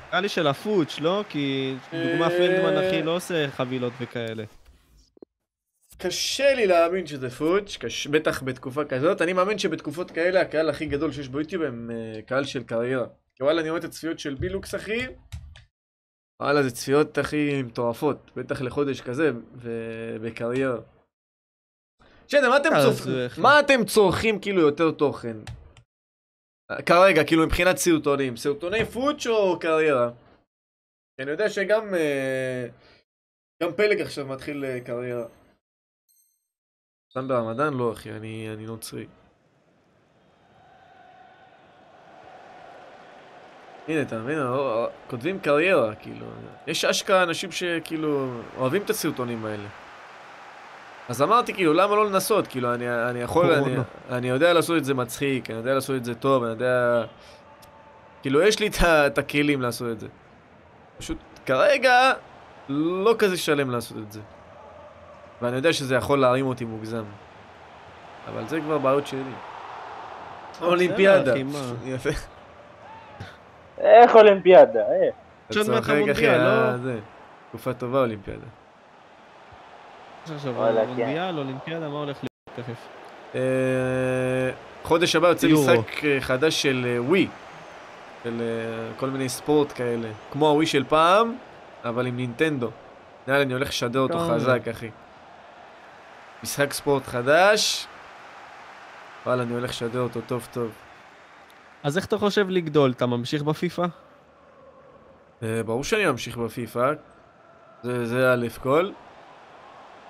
נראה לי של הפוץ', לא? כי דוגמה אה. פלדמן, אחי, לא עושה חבילות וכאלה. קשה לי להאמין שזה פוץ', קש... בטח בתקופה כזאת. אני מאמין שבתקופות כאלה הקהל הכי גדול שיש ביוטיוב הם uh, קהל של קריירה. כי וואלה, אני רואה את הצפיות של בילוקס, אחי. וואלה, זה צפיות הכי מטורפות. בטח לחודש כזה, ובקריירה. שנייה, מה אתם אז, צורכים? אה, מה אתם צורכים כאילו יותר תוכן? כרגע, כאילו מבחינת סרטונים. סרטוני פוץ' או קריירה? אני יודע שגם... אה, גם פלג עכשיו מתחיל אה, קריירה. סתם ברמדאן? לא אחי, אני, אני נוצרי. הנה, אתה מבין? אה, כותבים קריירה, כאילו. יש אשכרה אנשים שכאילו אוהבים את הסרטונים האלה. אז אמרתי, כאילו, למה לא לנסות? כאילו, אני, אני יכול, אני, קורונה. אני יודע לעשות את זה מצחיק, אני יודע לעשות את זה טוב, אני יודע... כאילו, יש לי את הכלים לעשות את זה. פשוט, כרגע, לא כזה שלם לעשות את זה. ואני יודע שזה יכול להרים אותי מוגזם. אבל זה כבר בעיות שלי. אולימפיאדה. יפה. איך אולימפיאדה? איך? יש עוד מעט צוחק, אחי, המונדיאל, לא? זה. תקופה טובה אולימפיאדה. יש עכשיו וואלה, כן. מונדיאל, אולימפיאדה, מה הולך להיות תכף? אה, חודש הבא יוצא. משחק אה, חדש של אה, ווי. של כל מיני ספורט כאלה. כמו הווי של פעם, אבל עם נינטנדו. נראה לי אני הולך לשדר אותו? חזק, אחי. משחק ספורט חדש. וואלה, אני הולך לשדר אותו טוב טוב. אז איך אתה חושב לגדול? אתה ממשיך בפיפא? ברור שאני ממשיך בפיפא. זה, זה א' כל.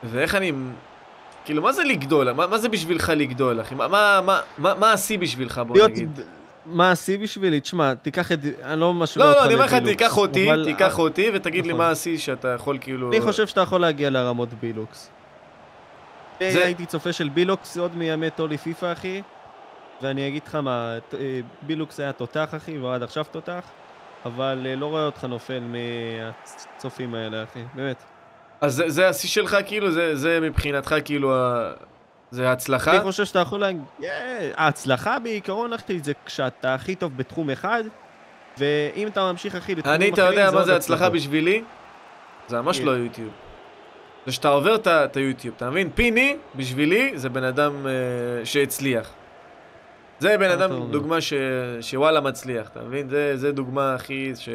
ואיך אני... כאילו, מה זה לגדול? מה, מה זה בשבילך לגדול, אחי? מה, מה, מה, מה, השיא בשבילך, בוא להיות... נגיד? מה השיא בשבילי? תשמע, תיקח את... אני לא משווה לא, אותך לא, אני אומר לך, תיקח אותי, אבל- תיקח אותי ותגיד לי נכון. מה השיא שאתה יכול כאילו... אני חושב שאתה יכול להגיע לרמות בילוקס. זה- הייתי צופה של בילוקס עוד מימי טולי פיפא, אחי. ואני אגיד לך מה, אה, בילוקס היה תותח, אחי, ועד עכשיו תותח. אבל אה, לא רואה אותך נופל מהצופים האלה, אחי. באמת. אז זה, זה השיא שלך, כאילו? זה, זה מבחינתך, כאילו, ה... זה ההצלחה? אני חושב שאתה יכול להגיד... אה, ההצלחה בעיקרון, אחי, זה כשאתה הכי טוב בתחום אחד, ואם אתה ממשיך, אחי, לתחומים אני, אחרים, אתה יודע מה זה הצלחה. בשבילי? זה ממש כן. לא יוטיוב. זה שאתה עובר את היוטיוב, אתה מבין? פיני, בשבילי, זה בן אדם אה, שהצליח. זה בן אתה אדם? דוגמה ש... שוואלה מצליח, אתה מבין? זה, זה דוגמה, אחי, ש...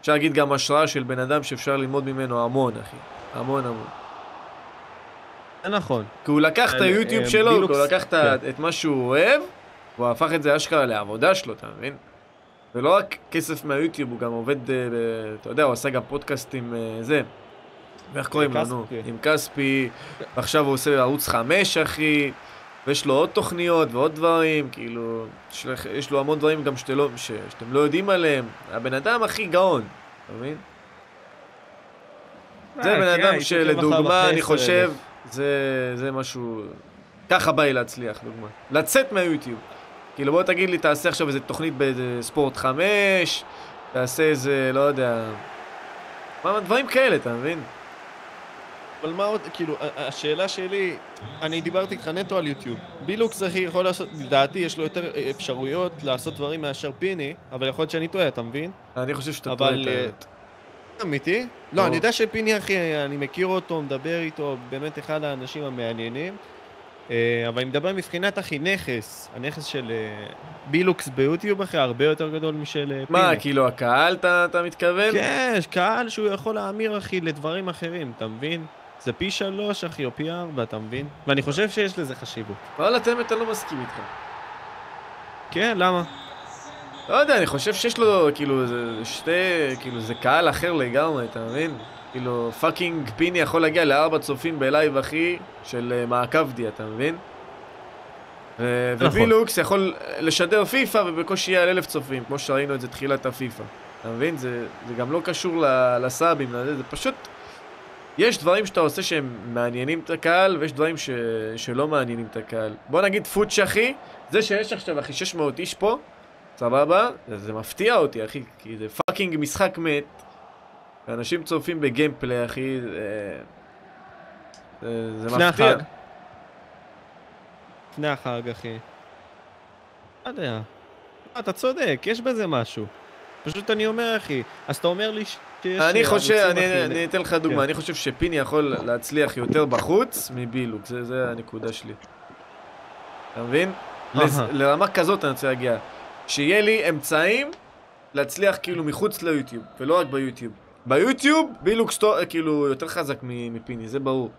אפשר להגיד גם השראה של בן אדם שאפשר ללמוד ממנו המון, אחי. המון המון. זה נכון. כי הוא לקח את אה, היוטיוב אה, שלו, הוא לקח את כן. את מה שהוא אוהב, והוא הפך את זה אשכרה לעבודה שלו, אתה מבין? ולא רק כסף מהיוטיוב, הוא גם עובד, אה, אתה יודע, הוא עשה גם פודקאסט עם זה. ואיך קוראים לו, נו? כספי. עם כספי, ועכשיו הוא עושה ערוץ 5, אחי, ויש לו עוד תוכניות ועוד דברים, כאילו, יש, לו המון דברים גם שאתם לא, ש, שאתם לא יודעים עליהם. הבן אדם הכי גאון, אתה מבין? זה אה, בן כן, אדם שלדוגמה, אני 10,000. חושב, זה, זה משהו... ככה בא לי להצליח, דוגמה. לצאת מהיוטיוב. כאילו, בוא תגיד לי, תעשה עכשיו איזה תוכנית באיזה ספורט 5, תעשה איזה, לא יודע... מה, דברים כאלה, אתה מבין? אבל מה עוד, כאילו, השאלה שלי, אני דיברתי איתך נטו על יוטיוב. בילוקס אחי יכול לעשות, לדעתי יש לו יותר אה, אפשרויות לעשות דברים מאשר פיני, אבל יכול להיות שאני טועה, אתה מבין? אני חושב שאתה טועה את אה, האמת. אמיתי? לא. לא, אני יודע שפיני אחי, אני מכיר אותו, מדבר איתו, באמת אחד האנשים המעניינים. אה, אבל אני מדבר מבחינת אחי נכס, הנכס של בילוקס ביוטיוב אחי הרבה יותר גדול משל פיני. מה, כאילו הקהל, אתה, מתכוון? כן, קהל שהוא יכול להמיר אחי לדברים אחרים, אתה מבין? זה פי שלוש אחי, או פי ארבע, אתה מבין? ואני חושב שיש לזה חשיבות. וואלה, את האמת, אני לא מסכים איתך. כן, למה? לא יודע, אני חושב שיש לו, כאילו, זה שתי, כאילו, זה קהל אחר לגמרי, אתה מבין? כאילו, fucking פיני יכול להגיע לארבע צופים בלייב, אחי, של אה, מעקב די, אתה מבין? ו- נכון. ובילוקס יכול לשדר פיפא ובקושי יהיה על אלף צופים, כמו שראינו את זה תחילת הפיפא. אתה מבין? זה, זה גם לא קשור לסאבים, זה פשוט... יש דברים שאתה עושה שהם מעניינים את הקהל, ויש דברים ש... שלא מעניינים את הקהל. בוא נגיד פוטש, אחי, זה שיש עכשיו, אחי, 600 איש פה, סבבה? זה, זה מפתיע אותי, אחי, כי זה fucking משחק מת, ואנשים צופים ב gameplay, אחי, זה... זה, זה לפני מפתיע. החג. לפני החג, אחי. לא יודע. אתה צודק, יש בזה משהו. פשוט אני אומר, אחי, אז אתה אומר לי שיש... אני אה, חושב, ערוצים, אני, אני אתן לך דוגמה, כן. אני חושב שפיני יכול להצליח יותר בחוץ מבילוק, זה, זה הנקודה שלי. אתה מבין? לז. לרמה כזאת אני רוצה להגיע. שיהיה לי אמצעים להצליח כאילו מחוץ ליוטיוב, ולא רק ביוטיוב. ביוטיוב בילוק סטו, כאילו יותר חזק מפיני, זה ברור.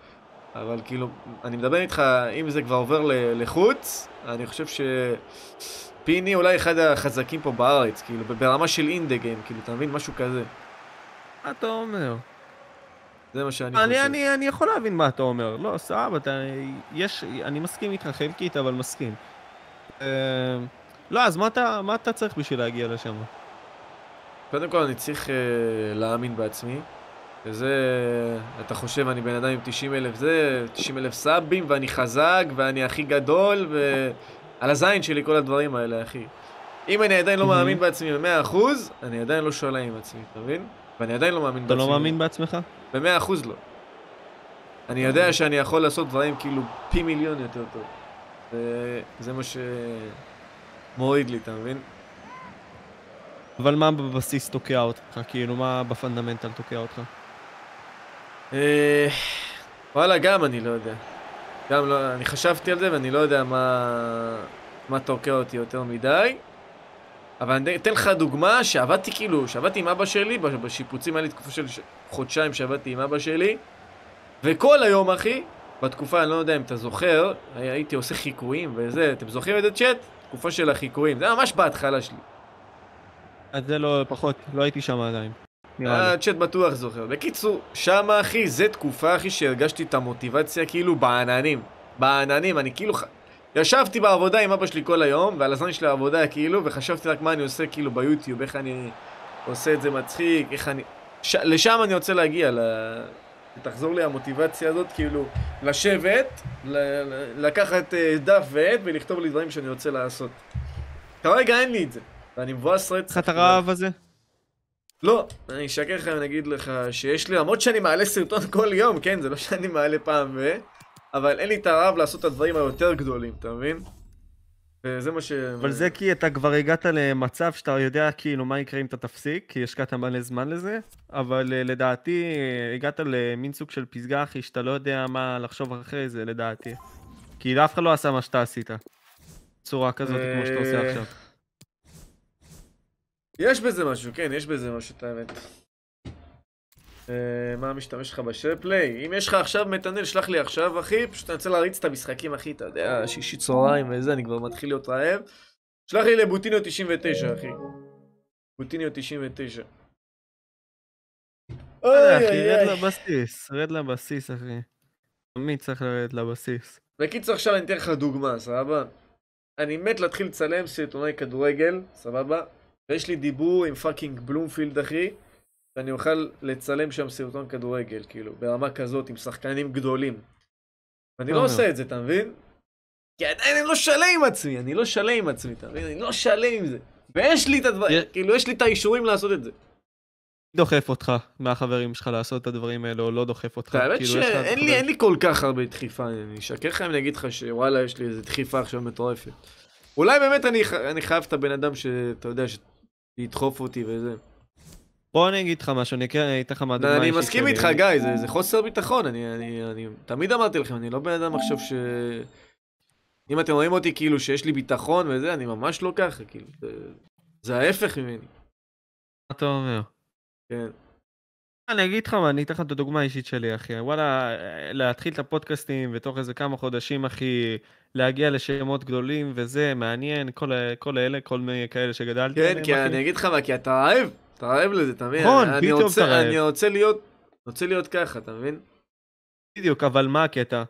אבל כאילו, אני מדבר איתך, אם זה כבר עובר לחוץ, אני חושב שפיני אולי אחד החזקים פה בארץ, כאילו, ברמה של אינדה גיים, כאילו, אתה מבין? משהו כזה. מה אתה אומר? זה מה שאני חושב. אני, אני, אני יכול להבין מה אתה אומר. לא, סבבה, אתה... יש... אני מסכים איתך חלקית, אבל מסכים. אה, לא, אז מה אתה, מה אתה צריך בשביל להגיע לשם? קודם כל אני צריך uh, להאמין בעצמי. וזה, אתה חושב, אני בן אדם עם 90 אלף זה, 90 אלף סאבים, ואני חזק, ואני הכי גדול, ועל הזין שלי כל הדברים האלה, אחי. אם אני עדיין לא מהמם. מאמין בעצמי ב-100%, אני עדיין לא שואלה עם עצמי, אתה מבין? ואני עדיין לא מאמין אתה בעצמי. לא מאמין בעצמך? ב-100% לא. אני יודע שאני יכול לעשות דברים כאילו פי מיליון יותר טוב. וזה מה שמוריד לי, אתה מבין? אבל מה בבסיס תוקע אותך? כאילו, מה בפונדמנטל תוקע אותך? אה, וואלה, גם אני לא יודע. גם לא, אני חשבתי על זה ואני לא יודע מה, מה תוקע אותי יותר מדי. אבל אני אתן לך דוגמה שעבדתי כאילו, שעבדתי עם אבא שלי, בש- בשיפוצים היה לי תקופה של חודשיים שעבדתי עם אבא שלי, וכל היום, אחי, בתקופה, אני לא יודע אם אתה זוכר, הי- הייתי עושה חיקויים וזה, אתם זוכרים את זה צ'אט? תקופה של החיקויים, זה היה ממש בהתחלה שלי. אז זה לא, פחות, לא הייתי שם עדיין. נראה לי. הצ'אט בטוח זוכר. בקיצור, שמה אחי, זה תקופה אחי שהרגשתי את המוטיבציה כאילו בעננים. בעננים, אני כאילו... ישבתי בעבודה עם אבא שלי כל היום, ועל הזמן שלי העבודה כאילו, וחשבתי רק מה אני עושה כאילו ביוטיוב, איך אני עושה את זה מצחיק, איך אני... ש... לשם אני רוצה להגיע, ל... תחזור לי המוטיבציה הזאת, כאילו, לשבת, ל... לקחת אה, דף ועט ולכתוב לי דברים שאני רוצה לעשות. כרגע אין לי את זה, ואני מבואס רצח. לך את הרעב הזה? לא, אני אשקר לך ואני אגיד לך שיש לי, למרות שאני מעלה סרטון כל יום, כן, זה לא שאני מעלה פעם ו... אבל אין לי את הרעב לעשות את הדברים היותר גדולים, אתה מבין? וזה מה ש... אבל זה כי אתה כבר הגעת למצב שאתה יודע כאילו מה יקרה אם אתה תפסיק, כי השקעת מלא זמן לזה, אבל אה, לדעתי אה, הגעת למין סוג של פסגה אחי שאתה לא יודע מה לחשוב אחרי זה לדעתי. כי אף אחד לא עשה מה שאתה עשית. צורה כזאת כמו שאתה עושה אה, עכשיו. יש בזה משהו, כן, יש בזה משהו, את האמת. אה, מה משתמש לך בשאר פליי? אם יש לך עכשיו מתנאל, שלח לי עכשיו, אחי, פשוט אני רוצה להריץ את המשחקים, אחי, אתה יודע, שישי צהריים וזה, אני כבר מתחיל להיות רעב. שלח לי לבוטינו 99, אחי. בוטיניו 99. אה, אוי, אחי, אוי, רד אוי. לבסיס, רד לבסיס, אחי. תמיד צריך לרדת לבסיס. בקיצור עכשיו אני אתן לך דוגמה, סבבה? אני מת להתחיל לצלם סרטוני כדורגל, סבבה? ויש לי דיבור עם fucking בלומפילד אחי, ואני אוכל לצלם שם סרטון כדורגל, כאילו, ברמה כזאת, עם שחקנים גדולים. ואני לא אומר. עושה את זה, אתה מבין? כי עדיין אני לא שלם עם עצמי, אני לא שלם עם עצמי, אתה מבין? אני לא שלם עם זה. ויש לי את הדברים, כאילו, יש לי את האישורים לעשות את זה. דוחף אותך מהחברים שלך לעשות את הדברים האלה, או לא דוחף אותך. האמת כאילו, שאין לי, כל כך הרבה דחיפה, אני אשקר לך אם אני אגיד לך שוואלה, יש לי איזה דחיפה עכשיו מטורפת. אולי באמת אני חייב את הבן אדם שאתה יודע, שידחוף אותי וזה. בוא אני אגיד לך משהו, אני אתן לך מהדוגמה אני מסכים. איתך, גיא, זה, זה חוסר ביטחון, אני, אני, אני תמיד אמרתי לכם, אני לא בן אדם עכשיו ש... אם אתם רואים אותי כאילו שיש לי ביטחון וזה, אני ממש לא ככה, כאילו, זה, זה ההפך ממני, מה אתה אומר? כן. אני אגיד לך מה, אני אתן לך את הדוגמה האישית שלי, אחי. וואלה, להתחיל את הפודקאסטים ותוך איזה כמה חודשים, אחי, להגיע לשמות גדולים וזה, מעניין, כל, כל אלה, כל מיני כאלה שגדלתי כן, עליהם, כי אחי. אני אגיד לך מה, כי אתה רעב, אתה רעב לזה, אתה מבין? נכון, פתאום אתה רעב. אני רוצה להיות, רוצה להיות ככה, אתה מבין? בדיוק, אבל מה הקטע?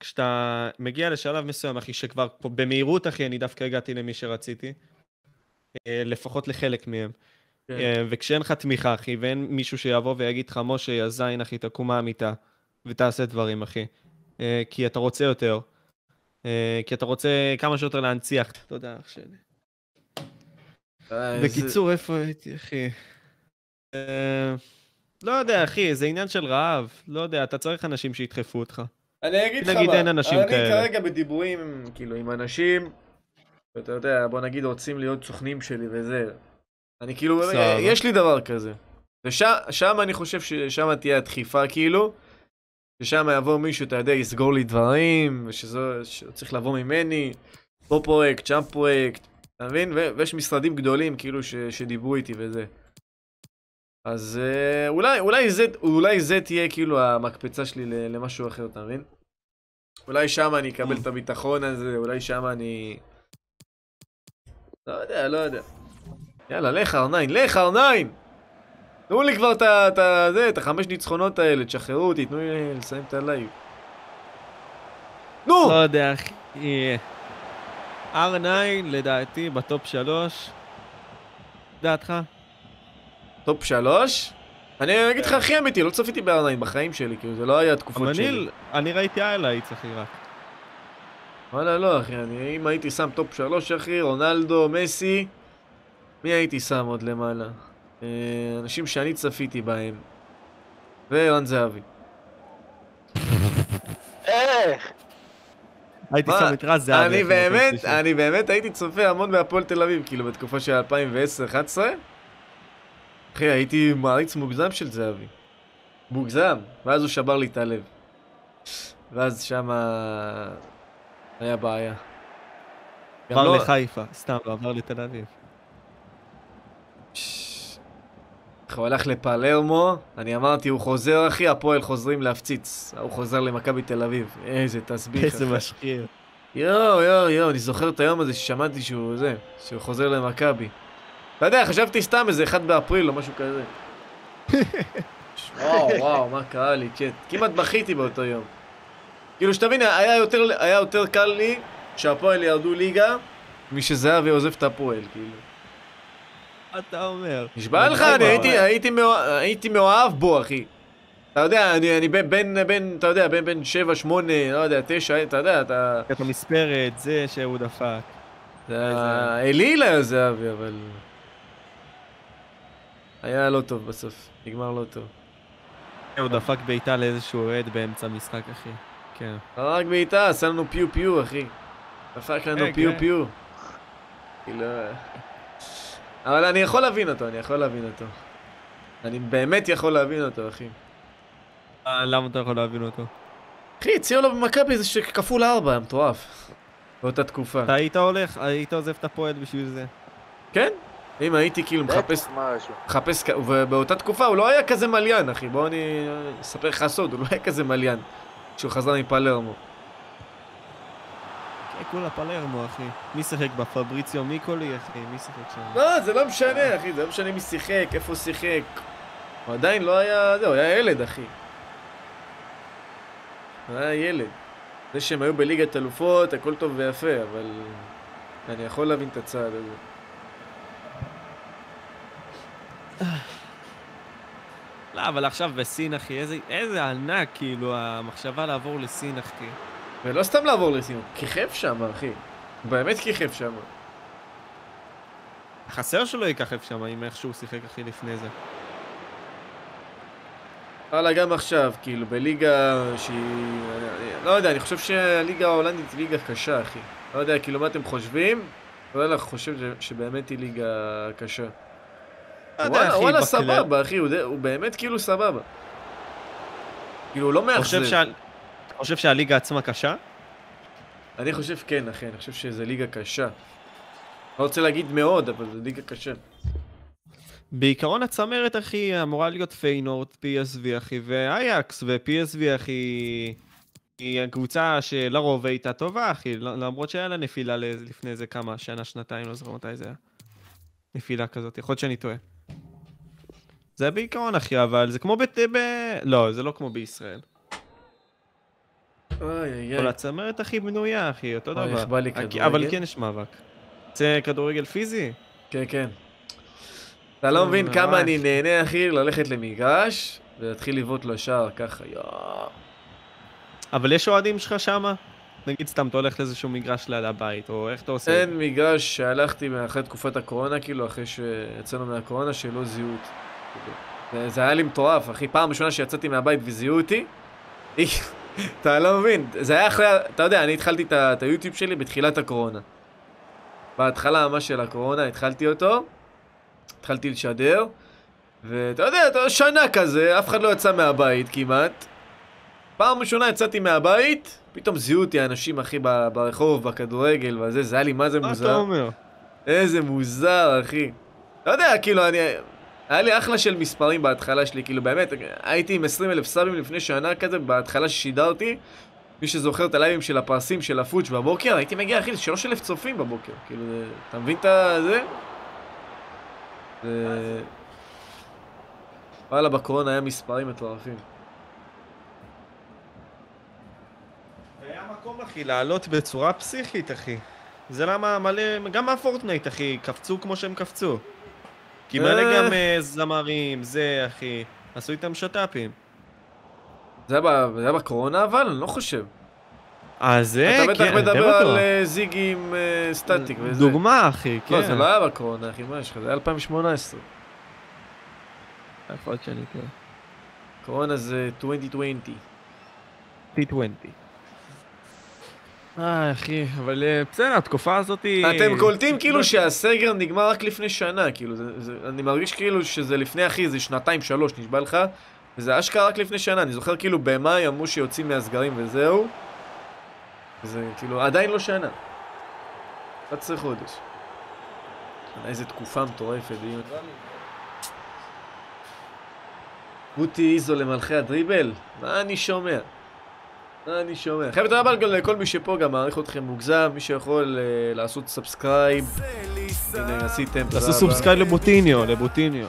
כשאתה מגיע לשלב מסוים, אחי, שכבר במהירות, אחי, אני דווקא הגעתי למי שרציתי. אה, לפחות לחלק מהם. כן. אה, וכשאין לך תמיכה, אחי, ואין מישהו שיבוא ויגיד לך, משה, יא זין, אחי, תקום מהמיטה, ותעשה דברים, אחי. אה, כי אתה רוצה יותר. אה, כי אתה רוצה כמה שיותר להנציח. תודה, אח שלי. בקיצור, איפה הייתי, אחי? לא יודע, אחי, זה עניין של רעב. לא יודע, אתה צריך אנשים שידחפו אותך. אני אגיד לך נגיד מה, אין אנשים אני כאלה. כרגע בדיבורים, כאילו, עם אנשים, ואתה יודע, בוא נגיד רוצים להיות סוכנים שלי וזה. אני כאילו, סבבה. יש לי דבר כזה. ושם אני חושב ששם תהיה הדחיפה, כאילו. ששם יבוא מישהו, אתה יודע, יסגור לי דברים, ושזה צריך לבוא ממני, פה פרויקט, שם פרויקט, אתה מבין? ו- ויש משרדים גדולים, כאילו, ש- שדיברו איתי וזה. אז אה, אולי, אולי, זה, אולי זה תהיה כאילו המקפצה שלי למשהו אחר, אתה מבין? אולי שם אני אקבל את הביטחון הזה, אולי שם אני... לא יודע, לא יודע. יאללה, לך ארניים, לך ארניים! תנו לי כבר את. זה, את החמש ניצחונות האלה, תשחררו אותי, תנו לי לסיים את הלייב. נו! לא יודע, אחי. R9, לדעתי, בטופ 3. דעתך? טופ שלוש? אני אגיד לך הכי אמיתי, לא צפיתי ב R9 בחיים שלי, כאילו, זה לא היה אבל התקופות שלי. אני, אני ראיתי highlights, אחי, רק. וואלה לא אחי, אני, אם הייתי שם טופ שלוש אחי, רונלדו, מסי, מי הייתי שם עוד למעלה? אה, אנשים שאני צפיתי בהם. וערן זהבי. איך? הייתי? שם את ערן זהבי. אני באמת. אני באמת הייתי צופה המון בהפועל תל אביב, כאילו בתקופה של 2010-2011. אחי, הייתי מעריץ מוגזם של זהבי. מוגזם. ואז הוא שבר לי את הלב. ואז שמה היה בעיה. עבר לא- לחיפה, סתם, עבר לתל אביב. איך הוא הלך לפלרמו, אני אמרתי, הוא חוזר אחי, הפועל חוזרים להפציץ. הוא חוזר למכבי תל אביב. איזה תסביך. איזה. משחיר. יואו, יואו, יואו, אני זוכר את היום הזה ששמעתי שהוא זה, שהוא חוזר למכבי. אתה יודע, חשבתי סתם איזה אחד באפריל או משהו כזה. וואו, וואו, מה קרה לי, צ'אט. כמעט בכיתי באותו יום. כאילו, שתבין, היה יותר, היה יותר קל לי שהפועל ירדו ליגה משזהבי עוזב את הפועל, כאילו. מה אתה אומר? נשבע לך, אבל- אני הייתי, הייתי, מאוה- הייתי מאוהב בו, אחי. אתה יודע, אני, אני בין, בין, בין, אתה יודע, בין, בין שבע, שמונה, לא יודע, תשע, אתה יודע, אתה... את המספרת, זה שהוא דפק. זה האליל היה זהבי, אבל... היה לא טוב בסוף, נגמר לא טוב. הוא דפק בעיטה לאיזשהו אוהד באמצע המשחק, אחי. כן. רק בעיטה, עשה לנו פיו פיו, אחי. דפק לנו כן, פיו כן. פיו. כאילו... אבל אני יכול להבין אותו, אני יכול להבין אותו. אני באמת יכול להבין אותו, אחי. אה, למה אתה יכול להבין אותו? אחי, הציעו לו במכבי זה שכפול ארבע, היה מטורף. באותה תקופה. אתה היית הולך, היית עוזב את הפועל בשביל זה. כן? אם הייתי כאילו מחפש. מחפש, ובאותה תקופה הוא לא היה כזה מליין, אחי. בוא אני אספר לך סוד, הוא לא היה כזה מליין כשהוא חזר מפלרמו. כולה פלרמו, אחי. מי שיחק בפבריציו מיקולי, אחי? מי שיחק שם? לא, זה לא משנה, אחי, זה לא משנה מי שיחק, איפה שיחק. הוא עדיין לא היה, זהו, היה ילד, אחי. הוא היה ילד. זה שהם היו בליגת אלופות, הכל טוב ויפה, אבל אני יכול להבין את הצעד הזה. לא, אבל עכשיו בסין, אחי, איזה, איזה ענק, כאילו, המחשבה לעבור לסין, אחי. ולא סתם לעבור לסין, הוא כיכב שם, אחי. הוא באמת כיכב שם. חסר שלא יככב שם, עם איך שהוא שיחק, אחי, לפני זה. וואלה, גם עכשיו, כאילו, בליגה שהיא... לא יודע, אני חושב שהליגה ההולנדית היא ליגה קשה, אחי. לא יודע, כאילו, מה אתם חושבים? וואלה, חושב שבאמת היא ליגה קשה. לא וואלה, סבבה, אחי, הוא הוא באמת כאילו סבבה. כאילו, הוא לא מאכזב. אתה חושב שהליגה עצמה קשה? אני חושב כן, אחי, אני חושב שזו ליגה קשה. לא רוצה להגיד מאוד, אבל זו ליגה קשה. בעיקרון הצמרת, אחי, אמורה להיות פיינורד, PSV, אחי, ואייקס, ו-PSV, אחי, היא הקבוצה שלרוב הייתה טובה, אחי, למרות שהיה לה נפילה לפני איזה כמה, שנה, שנתיים, לא זוכר מתי זה היה. נפילה כזאת, יכול להיות שאני טועה. זה בעיקרון, אחי, אבל זה כמו ב... ב... לא, זה לא כמו בישראל. אוי אוי כל אוי. הצמרת, אחי, בנויה, אחי, אותו דבר. איך בא לי אבל כדורגל. כן יש מאבק. זה כדורגל פיזי? כן, כן. אתה לא כן, מבין כמה. אני נהנה, אחי, ללכת למגרש ולהתחיל לבעוט לשער ככה, יואו. אבל יש אוהדים שלך שמה? נגיד סתם, אתה הולך לאיזשהו מגרש ליד הבית, או איך אתה עושה? אין מגרש שהלכתי אחרי תקופת הקורונה, כאילו, אחרי שיצאנו מהקורונה, שלא זיהו אותי. זה היה לי מטורף, אחי. פעם ראשונה שיצאתי מהבית וזיהו אותי, אתה לא מבין. זה היה אחרי, אתה יודע, אני התחלתי את היוטיוב שלי בתחילת הקורונה. בהתחלה ממש של הקורונה, התחלתי אותו, התחלתי לשדר, ואתה יודע, אתה שנה כזה, אף אחד לא יצא מהבית כמעט. פעם ראשונה יצאתי מהבית, פתאום זיהו אותי האנשים, אחי, ברחוב, בכדורגל וזה, זה היה לי מה זה מה אתה מוזר. אומר? איזה מוזר, אחי. לא יודע, כאילו, אני... היה לי אחלה של מספרים בהתחלה שלי, כאילו, באמת, הייתי עם 20 אלף סאבים לפני שנה כזה, בהתחלה ששידרתי. מי שזוכר את הלייבים של הפרסים של הפוץ' בבוקר, הייתי מגיע, אחי, ל-3 אלף צופים בבוקר. כאילו, זה- אתה מבין את. זה? זה... וואלה, בקורונה היה מספרים מטורפים. היה מקום, אחי, לעלות בצורה פסיכית, אחי. זה למה מלא, גם מהפורטנייט, אחי, קפצו כמו שהם קפצו. כי מלא אה. גם אה, זמרים, זה, אחי, עשו איתם שת"פים. זה היה ב- זה היה בקורונה אבל? אני לא חושב. אה, זה, אתה בטח כן, מדבר. על אה, זיגי עם סטטיק וזה. דוגמה, אחי, כן. לא, זה לא היה בקורונה, אחי, מה יש לך? זה היה 2018. יכול להיות שאני טועה. קורונה זה 2020. T20. אה, אחי, אבל אה, בסדר, התקופה הזאת היא... אתם קולטים כאילו שהסגר נגמר רק לפני שנה, כאילו, זה, זה, אני מרגיש כאילו שזה לפני, אחי, זה שנתיים, שלוש, נשבע לך, וזה אשכרה רק לפני שנה, אני זוכר כאילו במאי אמרו שיוצאים מהסגרים וזהו, זה כאילו עדיין לא שנה. 11 חודש. איזה תקופה מטורפת. היא- רותי איזו למלכי הדריבל? מה אני שומע? אני שומע? חבר'ה, תודה רבה לכל מי שפה, גם מעריך אתכם מוגזם, מי שיכול אה, לעשות subscribe. הנה, עשיתם, תודה תעשו רבה. subscribe לבוטיניו, לבוטיניו.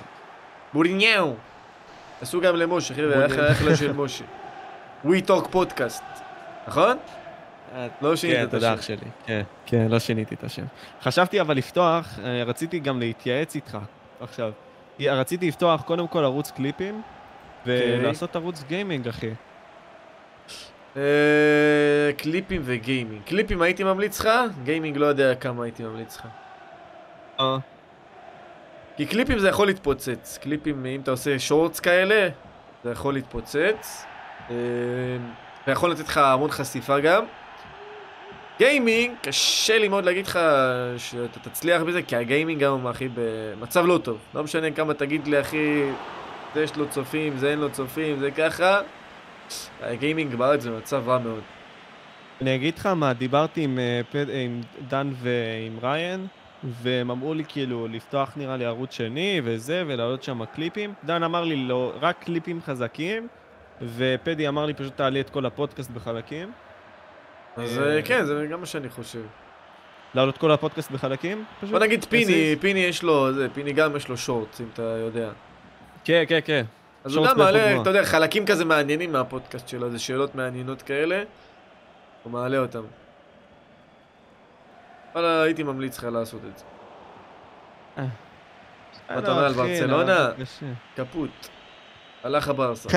בוריניהו. עשו גם למשה, חבר'ה, בוריניהו. אחלה אחלה של משה. We Talk Podcast, נכון? לא שינית כן, את תודה השם. אח שלי. כן, כן, לא שיניתי את השם. חשבתי אבל לפתוח, אה, רציתי גם להתייעץ איתך עכשיו. רציתי לפתוח קודם כל ערוץ קליפים, ולעשות ערוץ גיימינג, אחי. אה, קליפים וגיימינג. קליפים הייתי ממליץ לך, גיימינג לא יודע כמה הייתי ממליץ לך. אה, כי קליפים זה יכול להתפוצץ. קליפים, אם אתה עושה שורטס כאלה, זה יכול להתפוצץ. אה, זה יכול לתת לך המון חשיפה גם. גיימינג, קשה לי מאוד להגיד לך שאתה תצליח בזה, כי הגיימינג גם, אחי, במצב לא טוב. לא משנה כמה תגיד לי, אחי, זה יש לו צופים, זה אין לו צופים, זה ככה. הגיימינג בארץ זה מצב רע מאוד. אני אגיד לך מה, דיברתי עם, אה, עם דן ועם ריין, והם אמרו לי כאילו לפתוח נראה לי ערוץ שני וזה, ולהעלות שם קליפים. דן אמר לי לא, רק קליפים חזקים, ופדי אמר לי פשוט תעלה את כל הפודקאסט בחלקים. אז אה, אה, כן, זה גם מה שאני חושב. להעלות כל הפודקאסט בחלקים? פשוט? בוא נגיד פיני? פיני יש לו, זה, פיני גם יש לו שורטס, אם אתה יודע. כן, כן, כן. אז הוא גם מעלה, אתה יודע, חלקים כזה מעניינים מהפודקאסט שלו, זה שאלות מעניינות כאלה, הוא מעלה אותם. וואלה, הייתי ממליץ לך לעשות את זה. מה אתה אומר על לא, אחי, ברצלונה? לא. קפוט. הלך הברסה.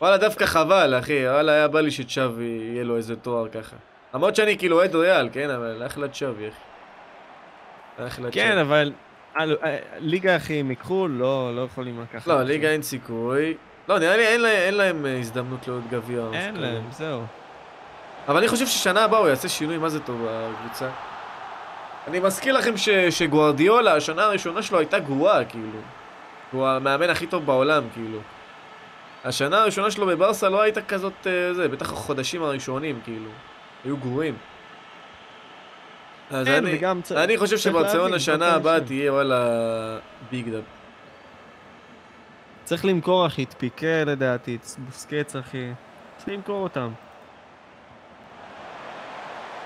וואלה, דווקא חבל, אחי. וואלה, היה בא לי שצ'אבי יהיה לו איזה תואר ככה. למרות שאני כאילו אוהד ריאל, כן? אבל אחלה צ'אבי, אחי. אחלה כן, צ'אבי. אבל על- אה, ליגה אחי, הם ייקחו, לא, לא יכולים לקחת. לא, ליגה אין סיכוי. לא, נראה לי אין אין להם אה, הזדמנות לעוד גביע. אין. להם, זהו. אבל אני חושב ששנה הבאה הוא יעשה שינוי, מה זה טוב בקבוצה. אני מזכיר לכם ש, שגוארדיולה, השנה הראשונה שלו הייתה גרועה, כאילו. הוא המאמן הכי טוב בעולם, כאילו. השנה הראשונה שלו בברסה לא הייתה כזאת, אה, זה, בטח החודשים הראשונים, כאילו. היו גרועים. אז כן, אני, וגם צ- אני חושב צריך שברצלונה להבין, שנה זאת הבאה. תהיה וואלה big dub. צריך למכור אחי, את פיקה לדעתי, את בוסקץ אחי. צריך למכור אותם.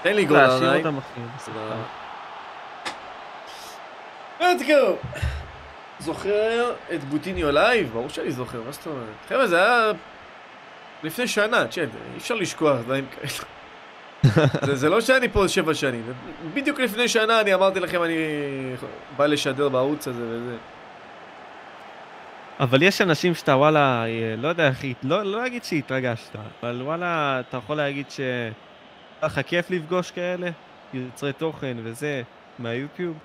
תן לי גול להשאיר עליי. אותם אחי. בשמחה. let's go! זוכר את בוטיניו לייב? ברור שאני זוכר, מה זאת אומרת? חבר'ה, זה היה לפני שנה, צ'אט, אי אפשר לשכוח דברים כאלה. זה, זה לא שאני פה שבע שנים, בדיוק לפני שנה אני אמרתי לכם אני בא לשדר בערוץ הזה וזה. אבל יש אנשים שאתה וואלה, אה, לא יודע איך, לא, לא אגיד שהתרגשת, אבל וואלה, אתה יכול להגיד ש... היה לך כיף לפגוש כאלה? יוצרי תוכן וזה, מהיוטיוב?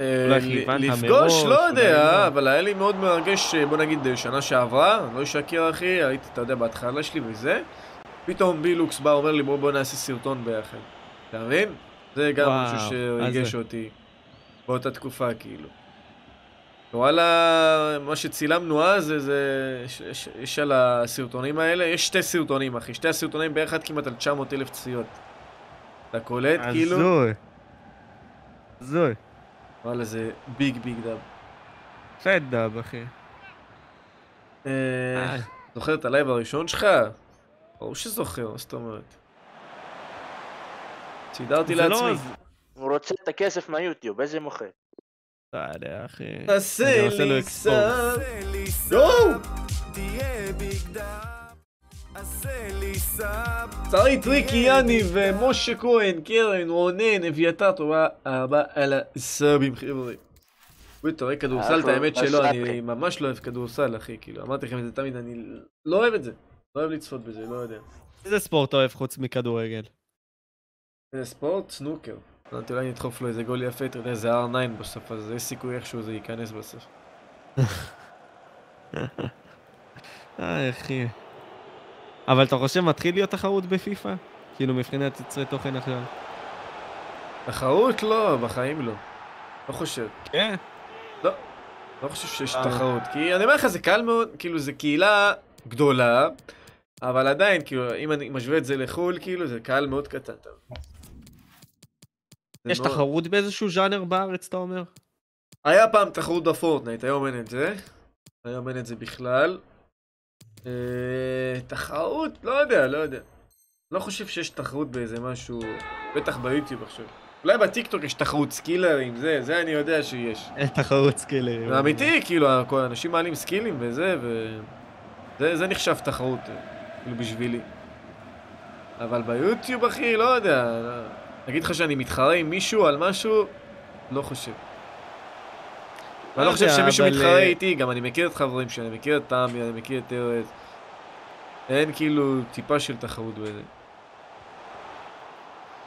אה, לפגוש, לא יודע, לא. אבל היה לי מאוד מרגש, אה, בוא נגיד, אה, שנה שעברה, אני לא אשקר אחי, הייתי, אתה יודע, בהתחלה שלי וזה, פתאום בילוקס בא, אומר לי, בוא בוא נעשה סרטון ביחד. אתה מבין? זה גם וואו, משהו אז שריגש זה. אותי באותה תקופה, כאילו. וואלה, מה שצילמנו אז, זה, זה יש, יש, יש על הסרטונים האלה, יש שתי סרטונים, אחי, שתי הסרטונים ביחד כמעט על 900 אלף צפיות. אתה קולט, כאילו? הזוי. הזוי. וואלה, זה big big dub. fat dub, אחי. אה. זוכר את הלייב הראשון שלך? ברור שזוכר, מה זאת אומרת? סידרתי לא- לעצמי. הוא רוצה את הכסף מהיוטיוב, איזה מוכר. לא יודע, אחי. תעשה לי. סאב. צרי טריקי יאני ומשה כהן, קרן, רונן, אביתר, תודה רבה על הסאבים חבר'ה. אוי, אתה רואה כדורסל, את האמת שלא. אני ממש לא אוהב כדורסל, אחי, כאילו, אמרתי לכם את זה תמיד, אני לא אוהב את זה. לא אוהב לצפות בזה, לא יודע. איזה ספורט אתה אוהב חוץ מכדורגל? זה ספורט? סנוקר. אמרתי אולי נדחוף לו איזה גול יפה, אתה יודע, זה R9 בסוף, אז יש סיכוי איכשהו זה ייכנס בסוף. אה, אחי. אבל אתה חושב מתחיל להיות תחרות בפיפא? כאילו מבחינת יוצרי תוכן עכשיו. תחרות? לא, בחיים לא. לא חושב. כן. לא חושב שיש אה. תחרות. כי אני אומר לך, זה קל מאוד, כאילו, זה קהילה גדולה, אבל עדיין, כאילו, אם אני משווה את זה לחו"ל, כאילו, זה קהל מאוד קטן. יש מאוד- תחרות באיזשהו ז'אנר בארץ, אתה אומר? היה פעם תחרות בפורטנייט, היום אין את זה. היום אין את זה בכלל. אה, תחרות? לא יודע, לא יודע. לא חושב שיש תחרות באיזה משהו, בטח ביוטיוב עכשיו. אולי בטיקטוק יש תחרות סקילים, זה, זה אני יודע שיש. אין תחרות סקילים. זה אמיתי, כאילו, כל האנשים מעלים סקילים וזה, ו... זה, זה נחשב תחרות, כאילו, בשבילי. אבל ביוטיוב, אחי, לא יודע. לא... אגיד לך שאני מתחרה עם מישהו על משהו, לא חושב. לא אני לא חושב שמישהו מתחרה אה, איתי, גם אני מכיר את חברים שלי, אני מכיר את תמי, אני מכיר את ארז. אין כאילו טיפה של תחרות בזה.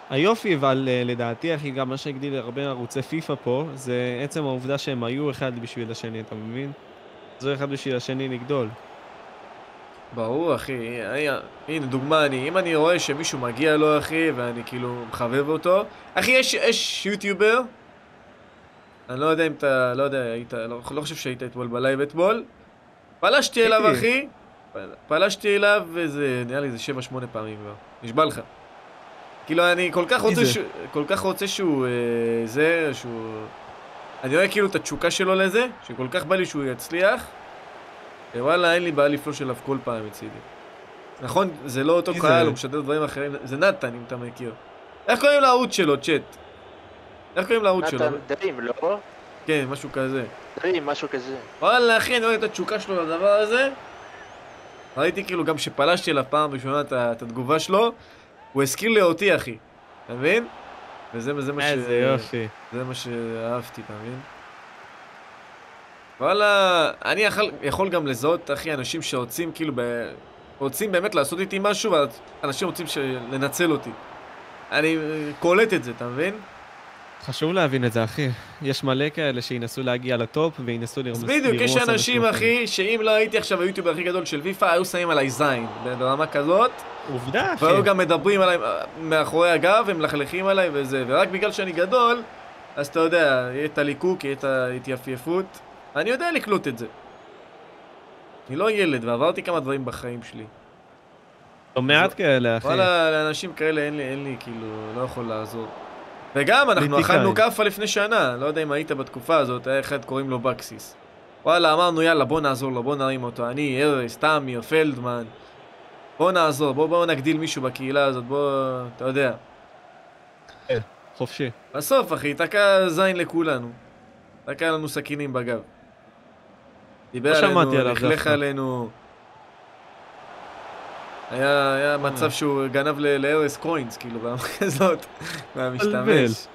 היופי, אבל אה, לדעתי, אחי, גם מה שהגדיל הרבה ערוצי פיפא פה, זה עצם העובדה שהם היו אחד בשביל השני, אתה מבין? זה אחד בשביל השני לגדול. ברור, אחי. הנה, דוגמה, אני, אם אני רואה שמישהו מגיע לו, אחי, ואני כאילו מחבב אותו... אחי, יש, יש יוטיובר, אני לא יודע אם אתה, לא יודע, היית, לא, לא חושב שהיית אתמול בלייב אתמול. פלשתי אליו. אחי. פל- פלשתי אליו, וזה, נראה לי זה 7-8 פעמים כבר. נשבע לך. כאילו, אני כל כך רוצה? שהוא, כל כך רוצה שהוא, אה, זה, שהוא... אני רואה כאילו את התשוקה שלו לזה, שכל כך בא לי שהוא יצליח. וואלה, אין לי בעיה לפלוש אליו כל פעם מצידי. נכון, זה לא אותו קהל? הוא משדר דברים אחרים, זה נתן, אם אתה מכיר. איך קוראים לערוץ שלו, צ'אט? איך קוראים לערוץ שלו? נתן דרים, לא? כן, משהו כזה. דרים, משהו כזה. וואלה, אחי, אני רואה את התשוקה שלו לדבר הזה. ראיתי כאילו גם שפלשתי אליו פעם ראשונה את התגובה שלו, הוא הזכיר לי אותי, אחי. אתה מבין? וזה זה מה ש... איזה יופי. זה מה שאהבתי, אתה מבין? וואלה, אני יכול, יכול גם לזהות, אחי, אנשים שרוצים כאילו ב... רוצים באמת לעשות איתי משהו, ואנשים רוצים ש... לנצל אותי. אני אה, קולט את זה, אתה מבין? חשוב להבין את זה, אחי. יש מלא כאלה שינסו להגיע לטופ וינסו לרמוס... אז בדיוק, יש אנשים, אחי, שאם לא הייתי עכשיו היוטיובר הכי גדול של ויפה, היו שמים עליי זין, ברמה כזאת, עובדה, אחי. והיו גם מדברים עליי אה, מאחורי הגב, הם מלכלכים עליי וזה, ורק בגלל שאני גדול, אז אתה יודע, יהיה את הליקוק, יהיה את ההתייפייפות, אני יודע לקלוט את זה. אני לא ילד, ועברתי כמה דברים בחיים שלי. לא מעט כאלה, אחי. וואלה, לאנשים כאלה אין לי, אין לי, כאילו, לא יכול לעזור. וגם, אנחנו. אכלנו כאפה לפני שנה, לא יודע אם היית בתקופה הזאת, היה אחד קוראים לו בקסיס. וואלה, אמרנו, יאללה, בוא נעזור לו, בוא נרים אותו. אני, ארז, תמיר, פלדמן. בוא נעזור, בוא, בוא נגדיל מישהו בקהילה הזאת, בוא, אתה יודע. חופשי. בסוף, אחי, תקע זין לכולנו. תקע לנו סכינים בגב. דיבר לא עלינו, לכלך. עלינו. היה, היה מצב שהוא גנב ל- לארז קוינס, כאילו, ברמה כזאת. מהמשתמש.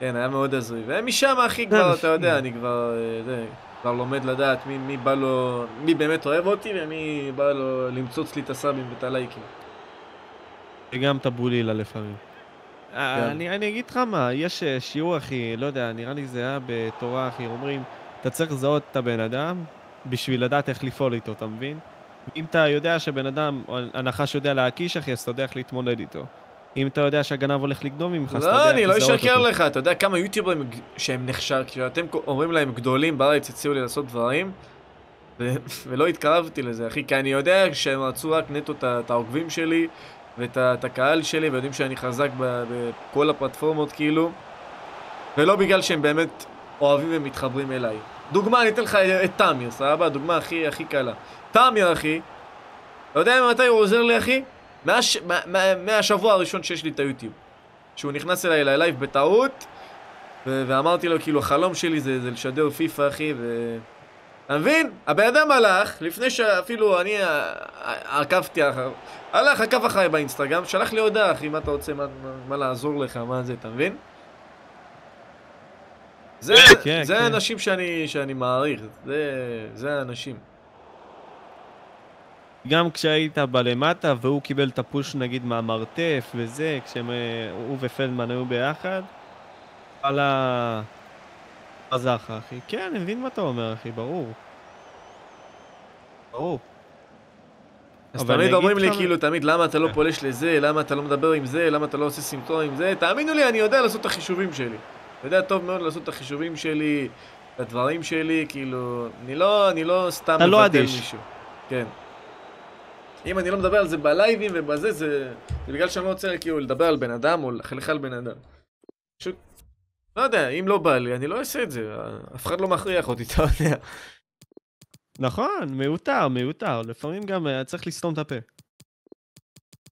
כן, היה מאוד הזוי. ומשם, אחי, כבר, אתה יודע, אני כבר, אה, זה, כבר לומד לדעת מי, מי בא לו, מי באמת אוהב אותי ומי בא לו למצוץ לי את הסאבים ואת הלייקים. וגם את הבולילה לפעמים. אה, כן. אני, אני אגיד לך מה, יש אה, שיעור, אחי, לא יודע, נראה לי זה היה בתורה, אחי, אומרים, אתה צריך לזהות את הבן אדם בשביל לדעת איך לפעול איתו, אתה מבין? אם אתה יודע שבן אדם, הנחש יודע להקיש, אחי, אז אתה יודע איך להתמודד איתו. אם אתה יודע שהגנב הולך לגנוב ממך, אז אתה יודע לא, איך אני לא לזהות אשקר אותו. לך, אתה יודע כמה יוטיוברים שהם נחשב, כשאתם אומרים להם גדולים בארץ הציעו לי לעשות דברים, ולא התקרבתי לזה, אחי, כי אני יודע שהם רצו רק נטו את העוקבים שלי, ואת הקהל שלי, ויודעים שאני חזק בכל הפלטפורמות, כאילו, ולא בגלל שהם באמת אוהבים ומתחברים אליי. דוגמה, אני אתן לך את תמיר, סבבה? דוגמה הכי הכי קלה. תמיר, אחי, אתה יודע מתי הוא עוזר לי, אחי? מהש... מה... מה... מהשבוע הראשון שיש לי את היוטיוב. שהוא נכנס אליי ללייב בטעות, ו... ואמרתי לו, כאילו, החלום שלי זה, זה לשדר פיפא, אחי, ו... אתה מבין? הבן אדם הלך, לפני שאפילו אני ע- ע- עקבתי אחר... הלך, עקב אחריי באינסטגרם, שלח לי הודעה, אחי, מה אתה רוצה, מה, מה, מה לעזור לך, מה זה, אתה מבין? זה, כן, זה כן. האנשים שאני, שאני מעריך, זה, זה האנשים. גם כשהיית בלמטה והוא קיבל את הפוש נגיד מהמרתף וזה, כשהם, אה, ופלדמן היו ביחד, וואלה, עזר לך אחי. כן, אני מבין מה אתה אומר אחי, ברור. ברור. אז תמיד אומרים לי, כאילו, תמיד, למה אתה לא פולש לזה, למה אתה לא מדבר עם זה, למה אתה לא עושה סימפטום עם זה, תאמינו לי, אני יודע לעשות את החישובים שלי. יודע טוב מאוד לעשות את החישובים שלי, את הדברים שלי, כאילו, אני לא, אני לא סתם לא מבטל אדיש. מישהו. כן. אם אני לא מדבר על זה בלייבים ובזה, זה, זה בגלל שאני לא רוצה כאילו לדבר על בן אדם או לחלך על בן אדם. פשוט, לא יודע, אם לא בא לי, אני לא אעשה את זה, אף אחד לא מכריח אותי, אתה יודע. נכון, מיותר, מיותר. לפעמים גם אה, צריך לסתום את הפה.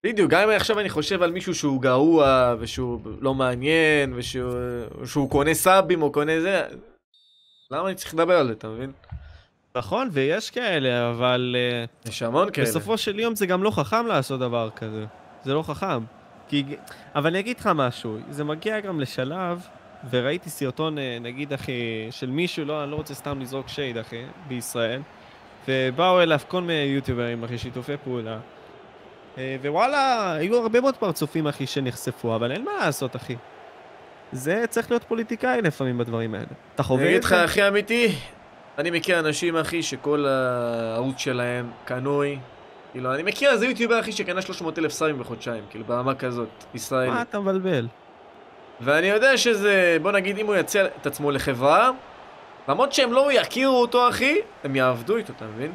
בדיוק, גם אם עכשיו אני חושב על מישהו שהוא גרוע, ושהוא לא מעניין, ושהוא שהוא קונה סאבים או קונה זה, למה אני צריך לדבר על זה, אתה מבין? נכון, ויש כאלה, אבל אה, יש המון כאלה. בסופו של יום זה גם לא חכם לעשות דבר כזה. זה לא חכם. כי... אבל אני אגיד לך משהו, זה מגיע גם לשלב, וראיתי סרטון, אה, נגיד, אחי, של מישהו, לא, אני לא רוצה סתם לזרוק שייד, אחי, בישראל, ובאו אליו כל מיני יוטיוברים, אחי, שיתופי פעולה. אה, ווואלה, היו הרבה מאוד פרצופים, אחי, שנחשפו, אבל אין מה לעשות, אחי. זה צריך להיות פוליטיקאי לפעמים בדברים האלה. אתה חווה אני את אגיד לך זה? הכי אמיתי, אני מכיר אנשים, אחי, שכל הערוץ שלהם קנוי. כאילו, אני מכיר איזה יוטיובר, אחי, שקנה 300 אלף סאבים בחודשיים, כאילו, ברמה כזאת, ישראלי. מה אתה מבלבל? ואני יודע שזה, בוא נגיד, אם הוא יציע את עצמו לחברה, למרות שהם לא יכירו אותו, אחי, הם יעבדו איתו, אתה מבין?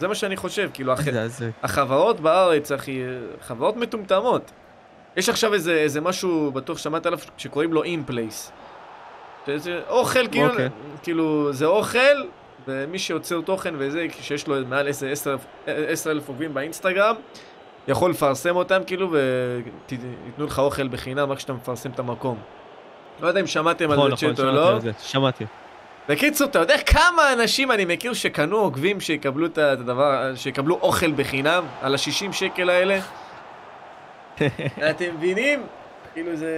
זה מה שאני חושב, כאילו, הח... זה, זה. החברות בארץ, אחי, חברות מטומטמות. יש עכשיו איזה, איזה משהו, בטוח שמעת עליו, שקוראים לו אימפלייס. שזה אוכל, כאילו, אוקיי. כאילו, זה אוכל ומי שיוצר תוכן וזה, שיש לו מעל 10 אלף עוקבים באינסטגרם, יכול לפרסם אותם כאילו, וייתנו לך אוכל בחינם רק כשאתה מפרסם את המקום. לא יודע אם שמעתם על נכון, זה נכון, צ'אט או שמעתי לא. על זה, שמעתי. בקיצור, אתה יודע כמה אנשים אני מכיר שקנו עוקבים שיקבלו את הדבר, שיקבלו אוכל בחינם על ה-60 שקל האלה? אתם מבינים? כאילו זה...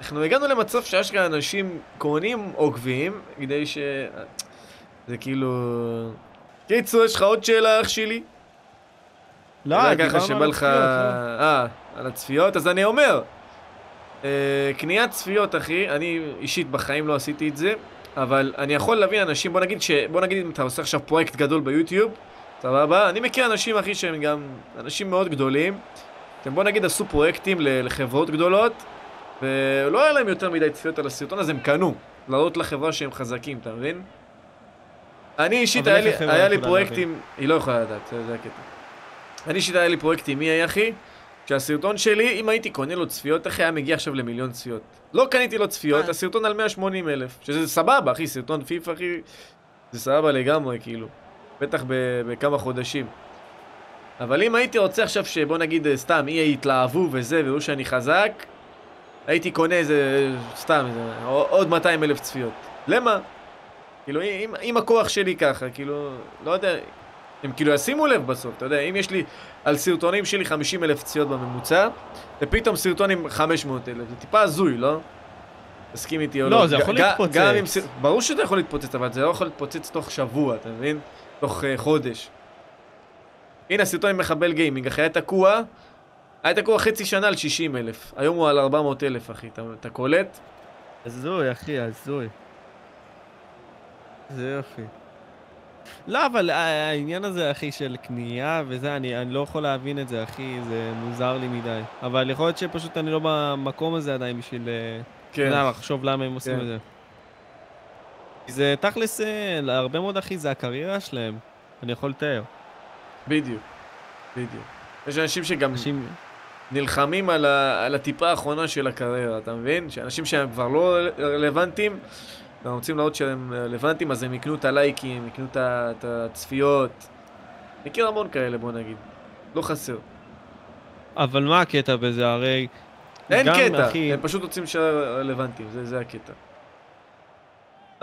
אנחנו הגענו למצב שאשכרה אנשים קונים עוקבים, כדי ש... זה כאילו... קיצור, יש לך עוד שאלה, אח שלי? לא, דיברנו על לך... הצפיות, לא? אה, על הצפיות? אז אני אומר, אה, קניית צפיות, אחי, אני אישית בחיים לא עשיתי את זה, אבל אני יכול להבין אנשים, בוא נגיד ש... בוא נגיד אם אתה עושה עכשיו פרויקט גדול ביוטיוב, סבבה? אני מכיר אנשים, אחי, שהם גם אנשים מאוד גדולים, הם בוא נגיד עשו פרויקטים לחברות גדולות, ולא היה להם יותר מדי צפיות על הסרטון, אז הם קנו, להראות לחברה שהם חזקים, אתה מבין? אני אישית, היה לי, היה לי פרויקטים, היא לא יכולה לדעת, זה הקטע. אני אישית היה לי פרויקט עם EA אחי, שהסרטון שלי, אם הייתי קונה לו צפיות אחי, היה מגיע עכשיו למיליון צפיות. לא קניתי לו צפיות, אה. הסרטון על 180 אלף, שזה סבבה אחי, סרטון פיפא אחי, זה סבבה לגמרי כאילו, בטח בכמה חודשים. אבל אם הייתי רוצה עכשיו שבוא נגיד אה, סתם EA יתלהבו וזה, ויראו שאני חזק, הייתי קונה איזה, סתם, איזה, עוד 200 אלף צפיות. למה? כאילו, אם, אם הכוח שלי ככה, כאילו, לא יודע, הם כאילו ישימו לב בסוף, אתה יודע, אם יש לי על סרטונים שלי 50 אלף צפיות בממוצע, ופתאום סרטון עם 500 אלף, זה טיפה הזוי, לא? תסכים איתי או לא? לא, זה יכול להתפוצץ. גם אם ברור שזה יכול להתפוצץ, אבל זה לא יכול להתפוצץ תוך שבוע, אתה מבין? תוך uh, חודש. הנה, הסרטון עם מחבל גיימינג, אחי, היה תקוע, היה תקוע חצי שנה על 60 אלף. היום הוא על 400 אלף, אחי, אתה, אתה קולט? הזוי, אחי, הזוי. זה יופי. לא, אבל ה- העניין הזה, אחי, של קנייה וזה, אני, אני לא יכול להבין את זה, אחי, זה מוזר לי מדי. אבל יכול להיות שפשוט אני לא במקום הזה עדיין בשביל, אה, כן. יודע, לחשוב למה הם עושים כן. את זה. זה תכלס, אה, להרבה מאוד, אחי, זה הקריירה שלהם. אני יכול לתאר. בדיוק. בדיוק. יש אנשים שגם אנשים... נלחמים על, ה, על הטיפה האחרונה של הקריירה, אתה מבין? שאנשים שהם כבר לא רלוונטיים, והם רוצים להראות שהם רלוונטיים, אז הם יקנו את הלייקים, יקנו את הצפיות. מכיר המון כאלה, בוא נגיד. לא חסר. אבל מה הקטע בזה? הרי... אין קטע, אחי, הם פשוט רוצים שיהיו רלוונטיים, זה, זה הקטע.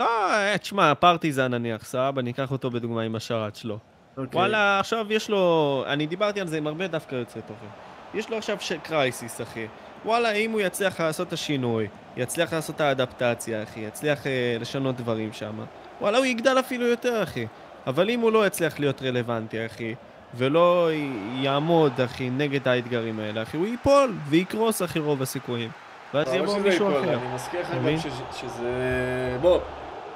לא, אה, תשמע, פרטיזן נניח, סבבה, ניקח אותו בדוגמה עם השרת שלו. אוקיי. וואלה, עכשיו יש לו... אני דיברתי על זה עם הרבה דווקא יוצאי תוכן. יש לו עכשיו ש... קרייסיס, אחי. וואלה, אם הוא יצליח לעשות את השינוי, יצליח לעשות את האדפטציה, אחי, יצליח אה, לשנות דברים שם, וואלה, הוא יגדל אפילו יותר, אחי. אבל אם הוא לא יצליח להיות רלוונטי, אחי, ולא י- יעמוד, אחי, נגד האתגרים האלה, אחי, הוא ייפול ויקרוס, אחי, רוב הסיכויים. ואז ברור יבוא מישהו ייפול, אחר. אני מזכיר לך אתה גם? שזה-. בוא,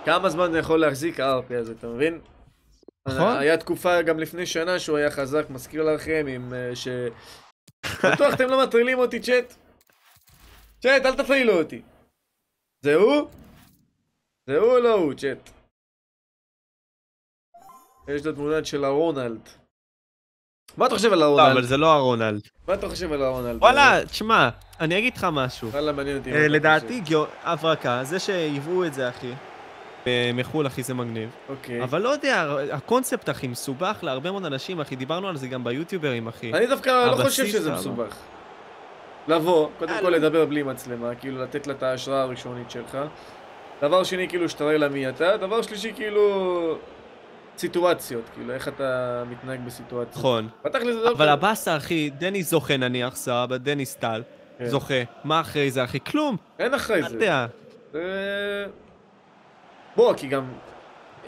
כמה זמן זה יכול להחזיק ה-RP הזה, אתה מבין? נכון. היה תקופה גם לפני שנה שהוא היה חזק, מזכיר לכם, עם אה, ש... בטוח אתם לא מטרילים אותי, צ'אט? צ'אט, אל תפעילו אותי. זה הוא? זה הוא או לא הוא, צ'אט? יש לו תמונה של הרונלד. מה אתה חושב על לא, הרונלד? אבל זה לא הרונלד. מה אתה חושב על הרונלד? וואלה, תשמע, אני אגיד לך משהו. וואלה, מעניין אותי. אה, לדעתי, הברקה, זה שייבאו את זה, אחי, מחו"ל, אחי, זה מגניב. אוקיי. אבל לא יודע, הקונספט, אחי, מסובך להרבה מאוד אנשים, אחי, דיברנו על זה גם ביוטיוברים, אחי. אני דווקא לא חושב שזה. מסובך. לבוא, קודם אה, כל. לדבר בלי מצלמה, כאילו לתת לה את ההשראה הראשונית שלך. דבר שני, כאילו שתראה לה מי אתה. דבר שלישי, כאילו... סיטואציות, כאילו איך אתה מתנהג בסיטואציות. נכון. זה לא... אבל הבאסה, אחי, דני זוכה נניח, סבבה, דני סטל, כן. זוכה. מה אחרי זה, אחי? כלום. אין אחרי אתה זה. יודע. זה... בוא, כי גם...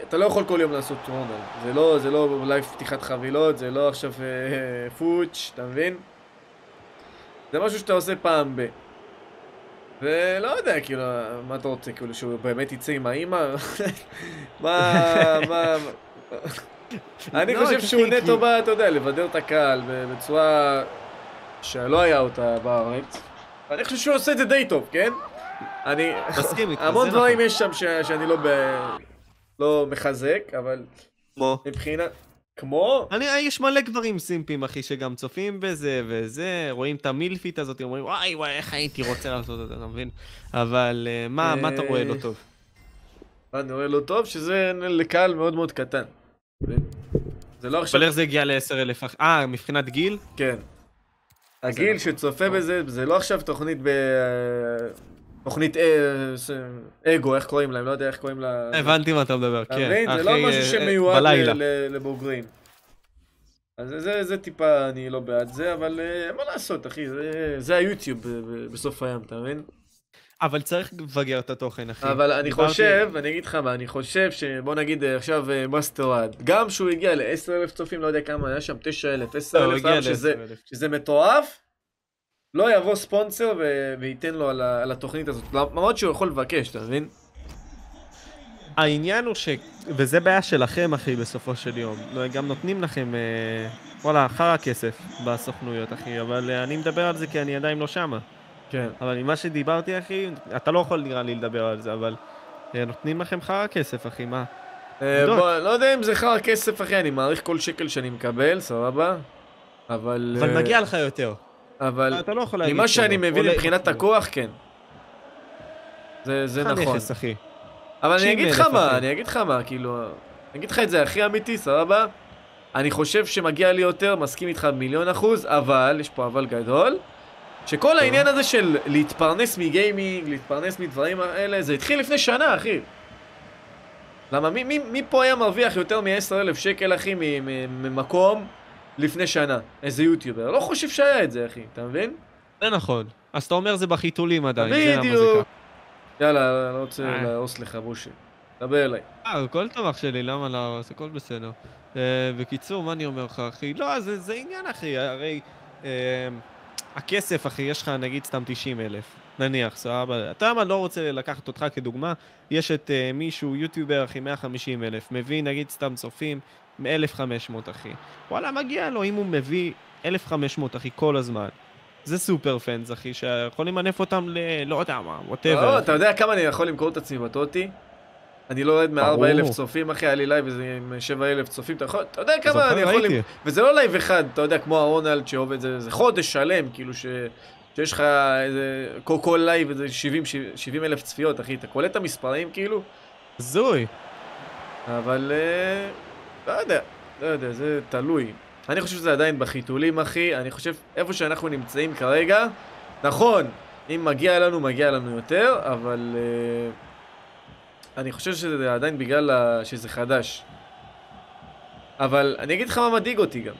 אתה לא יכול כל יום לעשות רונלד. זה לא, זה לא לייב פתיחת חבילות, זה לא עכשיו אה, פוטש, אתה מבין? זה משהו שאתה עושה פעם ב... ולא יודע, כאילו, מה אתה רוצה, כאילו, שהוא באמת יצא עם האימא? מה, מה... אני לא, חושב שהוא נטו בא, אתה יודע, לבדר את הקהל בצורה שלא היה אותה בארץ. אני חושב שהוא עושה את זה די טוב, כן? אני... מסכים איתך, המון דברים נכון. יש שם. שאני לא. לא מחזק, אבל? מבחינת... כמו? אני, יש מלא גברים סימפים, אחי, שגם צופים בזה וזה, רואים את המילפית הזאת, אומרים, וואי, וואי, איך הייתי רוצה לעשות את זה, אתה מבין? אבל אה, מה, מה אתה רואה לא טוב? מה נראה לא טוב, שזה לקהל מאוד מאוד קטן. זה לא עכשיו... אבל איך זה הגיע ל-10,000? אה, מבחינת גיל? כן. הגיל שצופה בזה, זה לא עכשיו תוכנית ב... תוכנית אה, אגו, איך קוראים להם? לא יודע איך קוראים לה... הבנתי מה אתה מדבר, כן. זה לא משהו אה, שמיועד לבוגרים. אז זה- זה, זה טיפה, אני לא בעד זה, אבל אה, מה לעשות, אחי, זה, זה היוטיוב בסוף הים, אתה מבין? אבל צריך לבגר את התוכן, אחי. אבל אני חושב, אני אגיד לך מה, אני חושב שבוא נגיד עכשיו מאסטרד, גם שהוא הגיע ל-10,000 צופים, לא יודע כמה, היה שם 9,000, לא, 10,000, הוא הגיע שזה, ל-10,000. שזה מטורף, לא יבוא ספונסר ו- וייתן לו על, ה- על התוכנית הזאת, למרות שהוא יכול לבקש, אתה מבין? העניין הוא ש... וזה בעיה שלכם, אחי, בסופו של יום. לא, גם נותנים לכם, אה, וואלה, חרא כסף בסוכנויות, אחי, אבל אה, אני מדבר על זה כי אני עדיין לא שמה. כן. אבל ממה שדיברתי, אחי, אתה לא יכול נראה לי לדבר על זה, אבל אה, נותנים לכם חרא כסף, אחי, מה? אה. בוא, לא יודע אם זה חר כסף, אחי, אני מעריך כל שקל שאני מקבל, סבבה? אבל... אבל מגיע לך יותר. אבל אתה לא יכול להגיד ממה. שאני מבין מבחינת הכוח, כן. זה, זה נכון. נכס, אחי. אבל אני 90,000, אגיד לך מה. אני אגיד לך מה, כאילו, אני אגיד לך את זה הכי אמיתי, סבבה? אני חושב שמגיע לי יותר, מסכים איתך מיליון אחוז, אבל, יש פה אבל גדול, שכל העניין הזה של להתפרנס מגיימינג, להתפרנס מדברים האלה, זה התחיל לפני שנה, אחי. למה, מי, מי, מי פה היה מרוויח יותר מ-10,000 שקל, אחי, ממקום לפני שנה? איזה יוטיובר. לא חושב שהיה את זה, אחי, אתה מבין? זה נכון. אז אתה אומר זה בחיתולים עדיין, זה. ככה. יאללה, אני לא רוצה אה. להרוס לך, בושה. דבר אליי. אה, הכל טוב אח שלי, למה להרוס? הכל בסדר. אה, בקיצור, מה אני אומר לך, אחי? לא, זה, זה עניין, אחי, הרי... אה, הכסף, אחי, יש לך נגיד סתם 90 אלף. נניח, סבבה. אתה מה, לא רוצה לקחת אותך כדוגמה, יש את אה, מישהו, יוטיובר, אחי, 150 אלף, מביא נגיד סתם צופים, 1,500, אחי. וואלה, מגיע לו אם הוא מביא 1,500, אחי, כל הזמן. זה סופר פאנס, אחי, שיכול למנף אותם ל... לא יודע מה, לא, whatever. אתה יודע כמה אני יכול למכור את עצמי ב TOTY? אני לא יורד ברור. מ-4,000 צופים, אחי, היה לי לייב איזה עם 7,000 צופים, אתה יכול, אתה יודע כמה אני יכול... למכור, וזה לא לייב אחד, אתה יודע, כמו הרונלד שעובד, זה, זה חודש שלם, כאילו ש... שיש לך איזה, כל, כל לייב איזה 70, 70 אלף צפיות, אחי, אתה קולט את המספרים כאילו? הזוי. אבל אה, לא יודע, לא יודע, זה תלוי. אני חושב שזה עדיין בחיתולים, אחי. אני חושב, איפה שאנחנו נמצאים כרגע, נכון, אם מגיע לנו, מגיע לנו יותר, אבל אה, אני חושב שזה עדיין בגלל שזה חדש. אבל אני אגיד לך מה מדאיג אותי גם.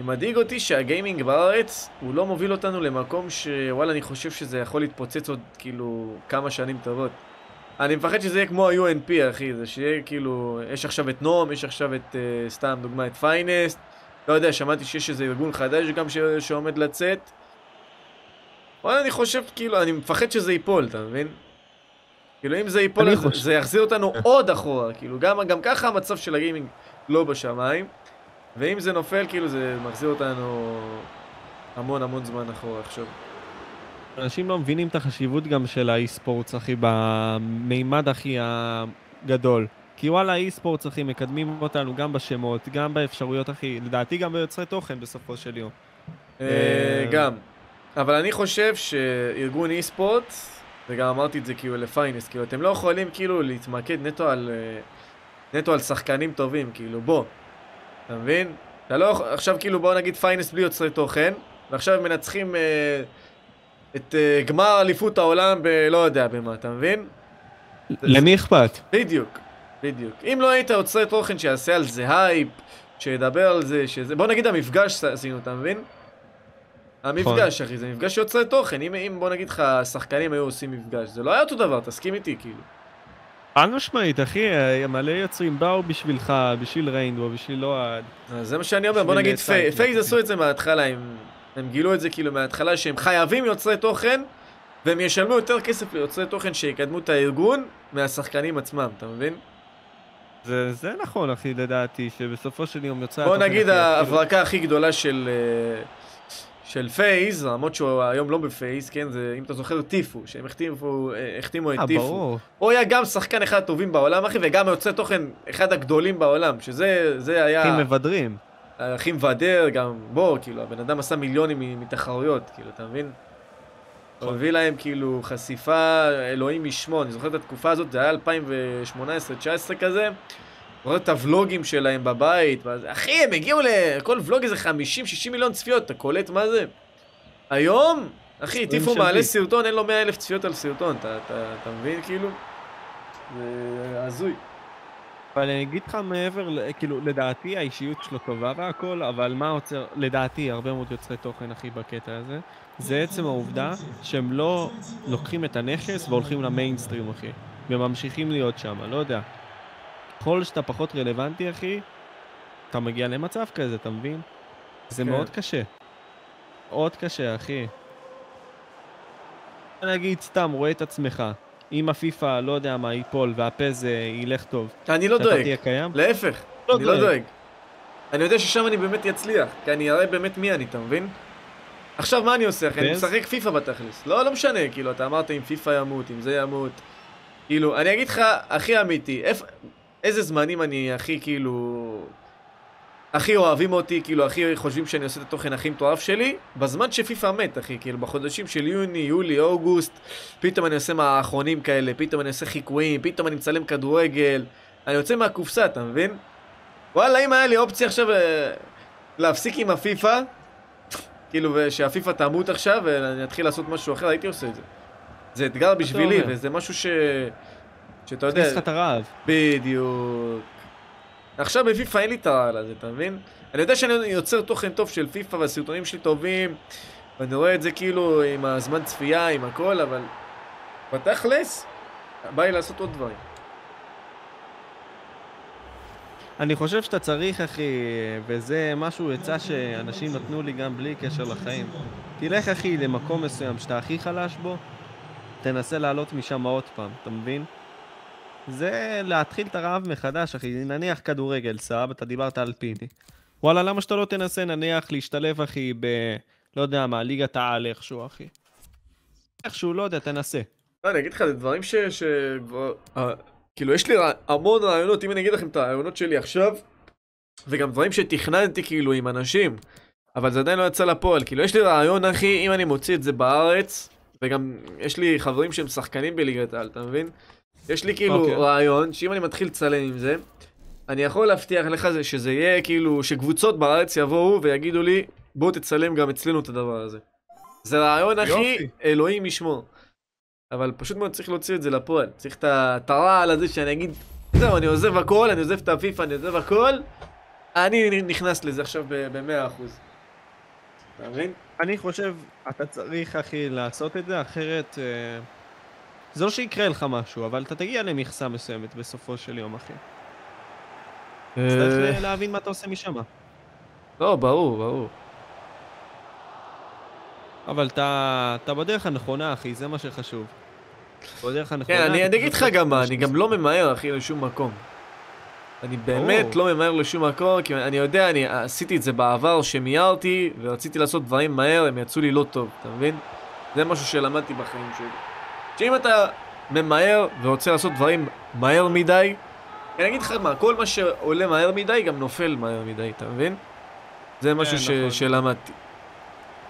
מדאיג אותי שהגיימינג בארץ, הוא לא מוביל אותנו למקום שוואלה, אני חושב שזה יכול להתפוצץ עוד כאילו כמה שנים טובות. אני מפחד שזה יהיה כמו ה-UNP, אחי, זה שיהיה כאילו, יש עכשיו את נועם, יש עכשיו את, uh, סתם דוגמא, את פיינסט, לא יודע, שמעתי שיש איזה ארגון חדש גם ש... שעומד לצאת. וואלה, אני חושב, כאילו, אני מפחד שזה ייפול, אתה מבין? כאילו, אם זה ייפול, חושב- זה יחזיר אותנו עוד אחורה, כאילו, גם, גם ככה המצב של הגיימינג לא בשמיים, ואם זה נופל, כאילו, זה מחזיר אותנו המון המון זמן אחורה עכשיו. אנשים לא מבינים את החשיבות גם של האי-ספורטס, אחי, במימד הכי הגדול. כי וואלה, האי-ספורטס, אחי, מקדמים אותנו גם בשמות, גם באפשרויות, אחי, לדעתי גם ביוצרי תוכן בסופו של יום. אה, גם. אבל אני חושב שארגון אי-ספורט, וגם אמרתי את זה כאילו לפיינס, כאילו אתם לא יכולים כאילו להתמקד נטו על, אה, נטו על שחקנים טובים, כאילו בוא, אתה מבין? אתה לא יכול, עכשיו כאילו בוא נגיד פיינס בלי יוצרי תוכן, ועכשיו מנצחים אה, את אה, גמר אליפות העולם ב... לא יודע במה, אתה מבין? למי אכפת? בדיוק, בדיוק. אם לא היו יוצרי תוכן שיעשה על זה הייפ, שידבר על זה, שזה... בוא נגיד המפגש עשינו, אתה מבין? המפגש, אחי, זה מפגש יוצרי תוכן. אם, אם בוא נגיד לך, השחקנים היו עושים מפגש, זה לא היה אותו דבר, תסכים איתי, כאילו. חד משמעית, אחי, אה, מלא יוצרים באו בשבילך, בשביל ריינבו, בשביל אוהד. זה מה שאני אומר, בוא נגיד פייז כן. עשו את זה מההתחלה, הם, הם גילו את זה כאילו מההתחלה שהם חייבים יוצרי תוכן, והם ישלמו יותר כסף ליוצרי תוכן שיקדמו את הארגון מהשחקנים עצמם, אתה מבין? זה, זה נכון, אחי, לדעתי, שבסופו של יום יוצא... בוא נגיד ההברקה הכי גדולה של, אה, של פייז, למרות שהוא היום לא בפייז, כן, זה, אם אתה זוכר, טיפו, שהם החתימו, אה, החתימו את אה, טיפו. ברור. הוא היה גם שחקן אחד הטובים בעולם, אחי, וגם יוצר תוכן אחד הגדולים בעולם, שזה זה היה הכי מבדרים. הכי מבדר, גם בוא, כאילו, הבן אדם עשה מיליונים מתחרויות, כאילו, אתה מבין? הוא הביא להם כאילו חשיפה, אלוהים ישמור, אני זוכר את התקופה הזאת, זה היה 2018-2019 כזה. רואה את הוולוגים שלהם בבית, ואז, אחי, הם הגיעו לכל ולוג איזה 50-60 מיליון צפיות, אתה קולט מה זה? היום, אחי, טיפו מעלה. סרטון, אין לו 100 אלף צפיות על סרטון, אתה, אתה, אתה מבין כאילו? זה הזוי. אבל אני אגיד לך מעבר, ל- כאילו, לדעתי האישיות שלו טובה והכל, אבל מה עוצר, לדעתי, הרבה מאוד יוצרי תוכן, אחי, בקטע הזה, זה עצם העובדה שהם לא לוקחים את הנכס והולכים למיינסטרים, אחי, וממשיכים להיות שם, לא יודע. ככל שאתה פחות רלוונטי, אחי, אתה מגיע למצב כזה, אתה מבין? זה כן. מאוד קשה. מאוד קשה, אחי. נגיד, סתם, רואה את עצמך. אם הפיפא, לא יודע מה, ייפול והפז אה, ילך טוב, אני לא שאתה דואג, תהיה קיים? להפך, לא אני לא דואג. דואג. אני יודע ששם אני באמת אצליח, כי אני אראה באמת מי אני, אתה מבין? עכשיו מה אני עושה אחי? אני? משחק פיפא בתכלס. לא, לא משנה, כאילו, אתה אמרת אם פיפא ימות, אם זה ימות. כאילו, אני אגיד לך, הכי אמיתי, איפ... איזה זמנים אני הכי כאילו... הכי אוהבים אותי, כאילו, הכי חושבים שאני עושה את התוכן הכי מטורף שלי, בזמן שפיפא מת, אחי, כאילו, בחודשים של יוני, יולי, אוגוסט, פתאום אני עושה מערכונים כאלה, פתאום אני עושה חיקויים, פתאום אני מצלם כדורגל, אני יוצא מהקופסה, אתה מבין? וואלה, אם היה לי אופציה עכשיו אה, להפסיק עם הפיפא, כאילו, ושהפיפא תמות עכשיו ואני אתחיל לעשות משהו אחר, הייתי עושה את זה. זה אתגר בשבילי? וזה משהו ש... שאתה יודע... הכניס לך את הרעב. בדיוק. עכשיו בפיפא אין לי את הרעל הזה, אתה מבין? אני יודע שאני יוצר תוכן טוב של פיפא והסרטונים שלי טובים, ואני רואה את זה כאילו עם הזמן צפייה, עם הכל, אבל בתכלס, בא לי לעשות עוד דברים. אני חושב שאתה צריך, אחי, וזה משהו, עצה שאנשים נתנו לי גם בלי קשר לחיים. תלך, אחי, למקום מסוים שאתה הכי חלש בו, תנסה לעלות משם עוד פעם, אתה מבין? זה להתחיל את הרעב מחדש, אחי. נניח כדורגל, סבבה, אתה דיברת על פיני. וואלה, למה שאתה לא תנסה, נניח, להשתלב, אחי, ב... לא יודע מה, ליגת העל איכשהו, אחי. איכשהו, לא יודע, תנסה. לא, אני אגיד לך, זה דברים ש... ש... אה, כאילו, יש לי רע- המון רעיונות, אם אני אגיד לכם את הרעיונות שלי עכשיו, וגם דברים שתכננתי כאילו עם אנשים, אבל זה עדיין לא יצא לפועל. כאילו, יש לי רעיון, אחי, אם אני מוציא את זה בארץ, וגם יש לי חברים שהם שחקנים בליגת העל, אתה מבין? יש לי כאילו אוקיי. רעיון, שאם אני מתחיל לצלם עם זה, אני יכול להבטיח לך זה שזה יהיה כאילו, שקבוצות בארץ יבואו ויגידו לי, בוא תצלם גם אצלנו את הדבר הזה. זה רעיון, יופי. אלוהים ישמור. אבל פשוט מאוד צריך להוציא את זה לפועל. צריך את הרעל הזה שאני אגיד, זהו, אני עוזב הכל, אני עוזב את הפיפ"א, אני עוזב הכל, אני נכנס לזה עכשיו ב-100%. אתה מבין? אני חושב, אתה צריך, אחי, לעשות את זה, אחרת... אה, זה לא שיקרה לך משהו, אבל אתה תגיע למכסה מסוימת בסופו של יום, אחי. צריך להבין מה אתה עושה משם. לא, ברור, ברור. אבל אתה, אתה בדרך הנכונה, אחי, זה מה שחשוב. בדרך הנכונה. כן, אני אני אגיד לך גם מה, אני גם לא ממהר, אחי, לשום מקום. אני באמת. לא ממהר לשום מקום, כי אני יודע, אני עשיתי את זה בעבר, שמיהרתי, ורציתי לעשות דברים מהר, הם יצאו לי לא טוב, אתה מבין? זה משהו שלמדתי בחיים שלי. שאם אתה ממהר ורוצה לעשות דברים מהר מדי, אני אגיד לך מה, כל מה שעולה מהר מדי גם נופל מהר מדי, אתה מבין? זה משהו ש- נכון. שלמדתי.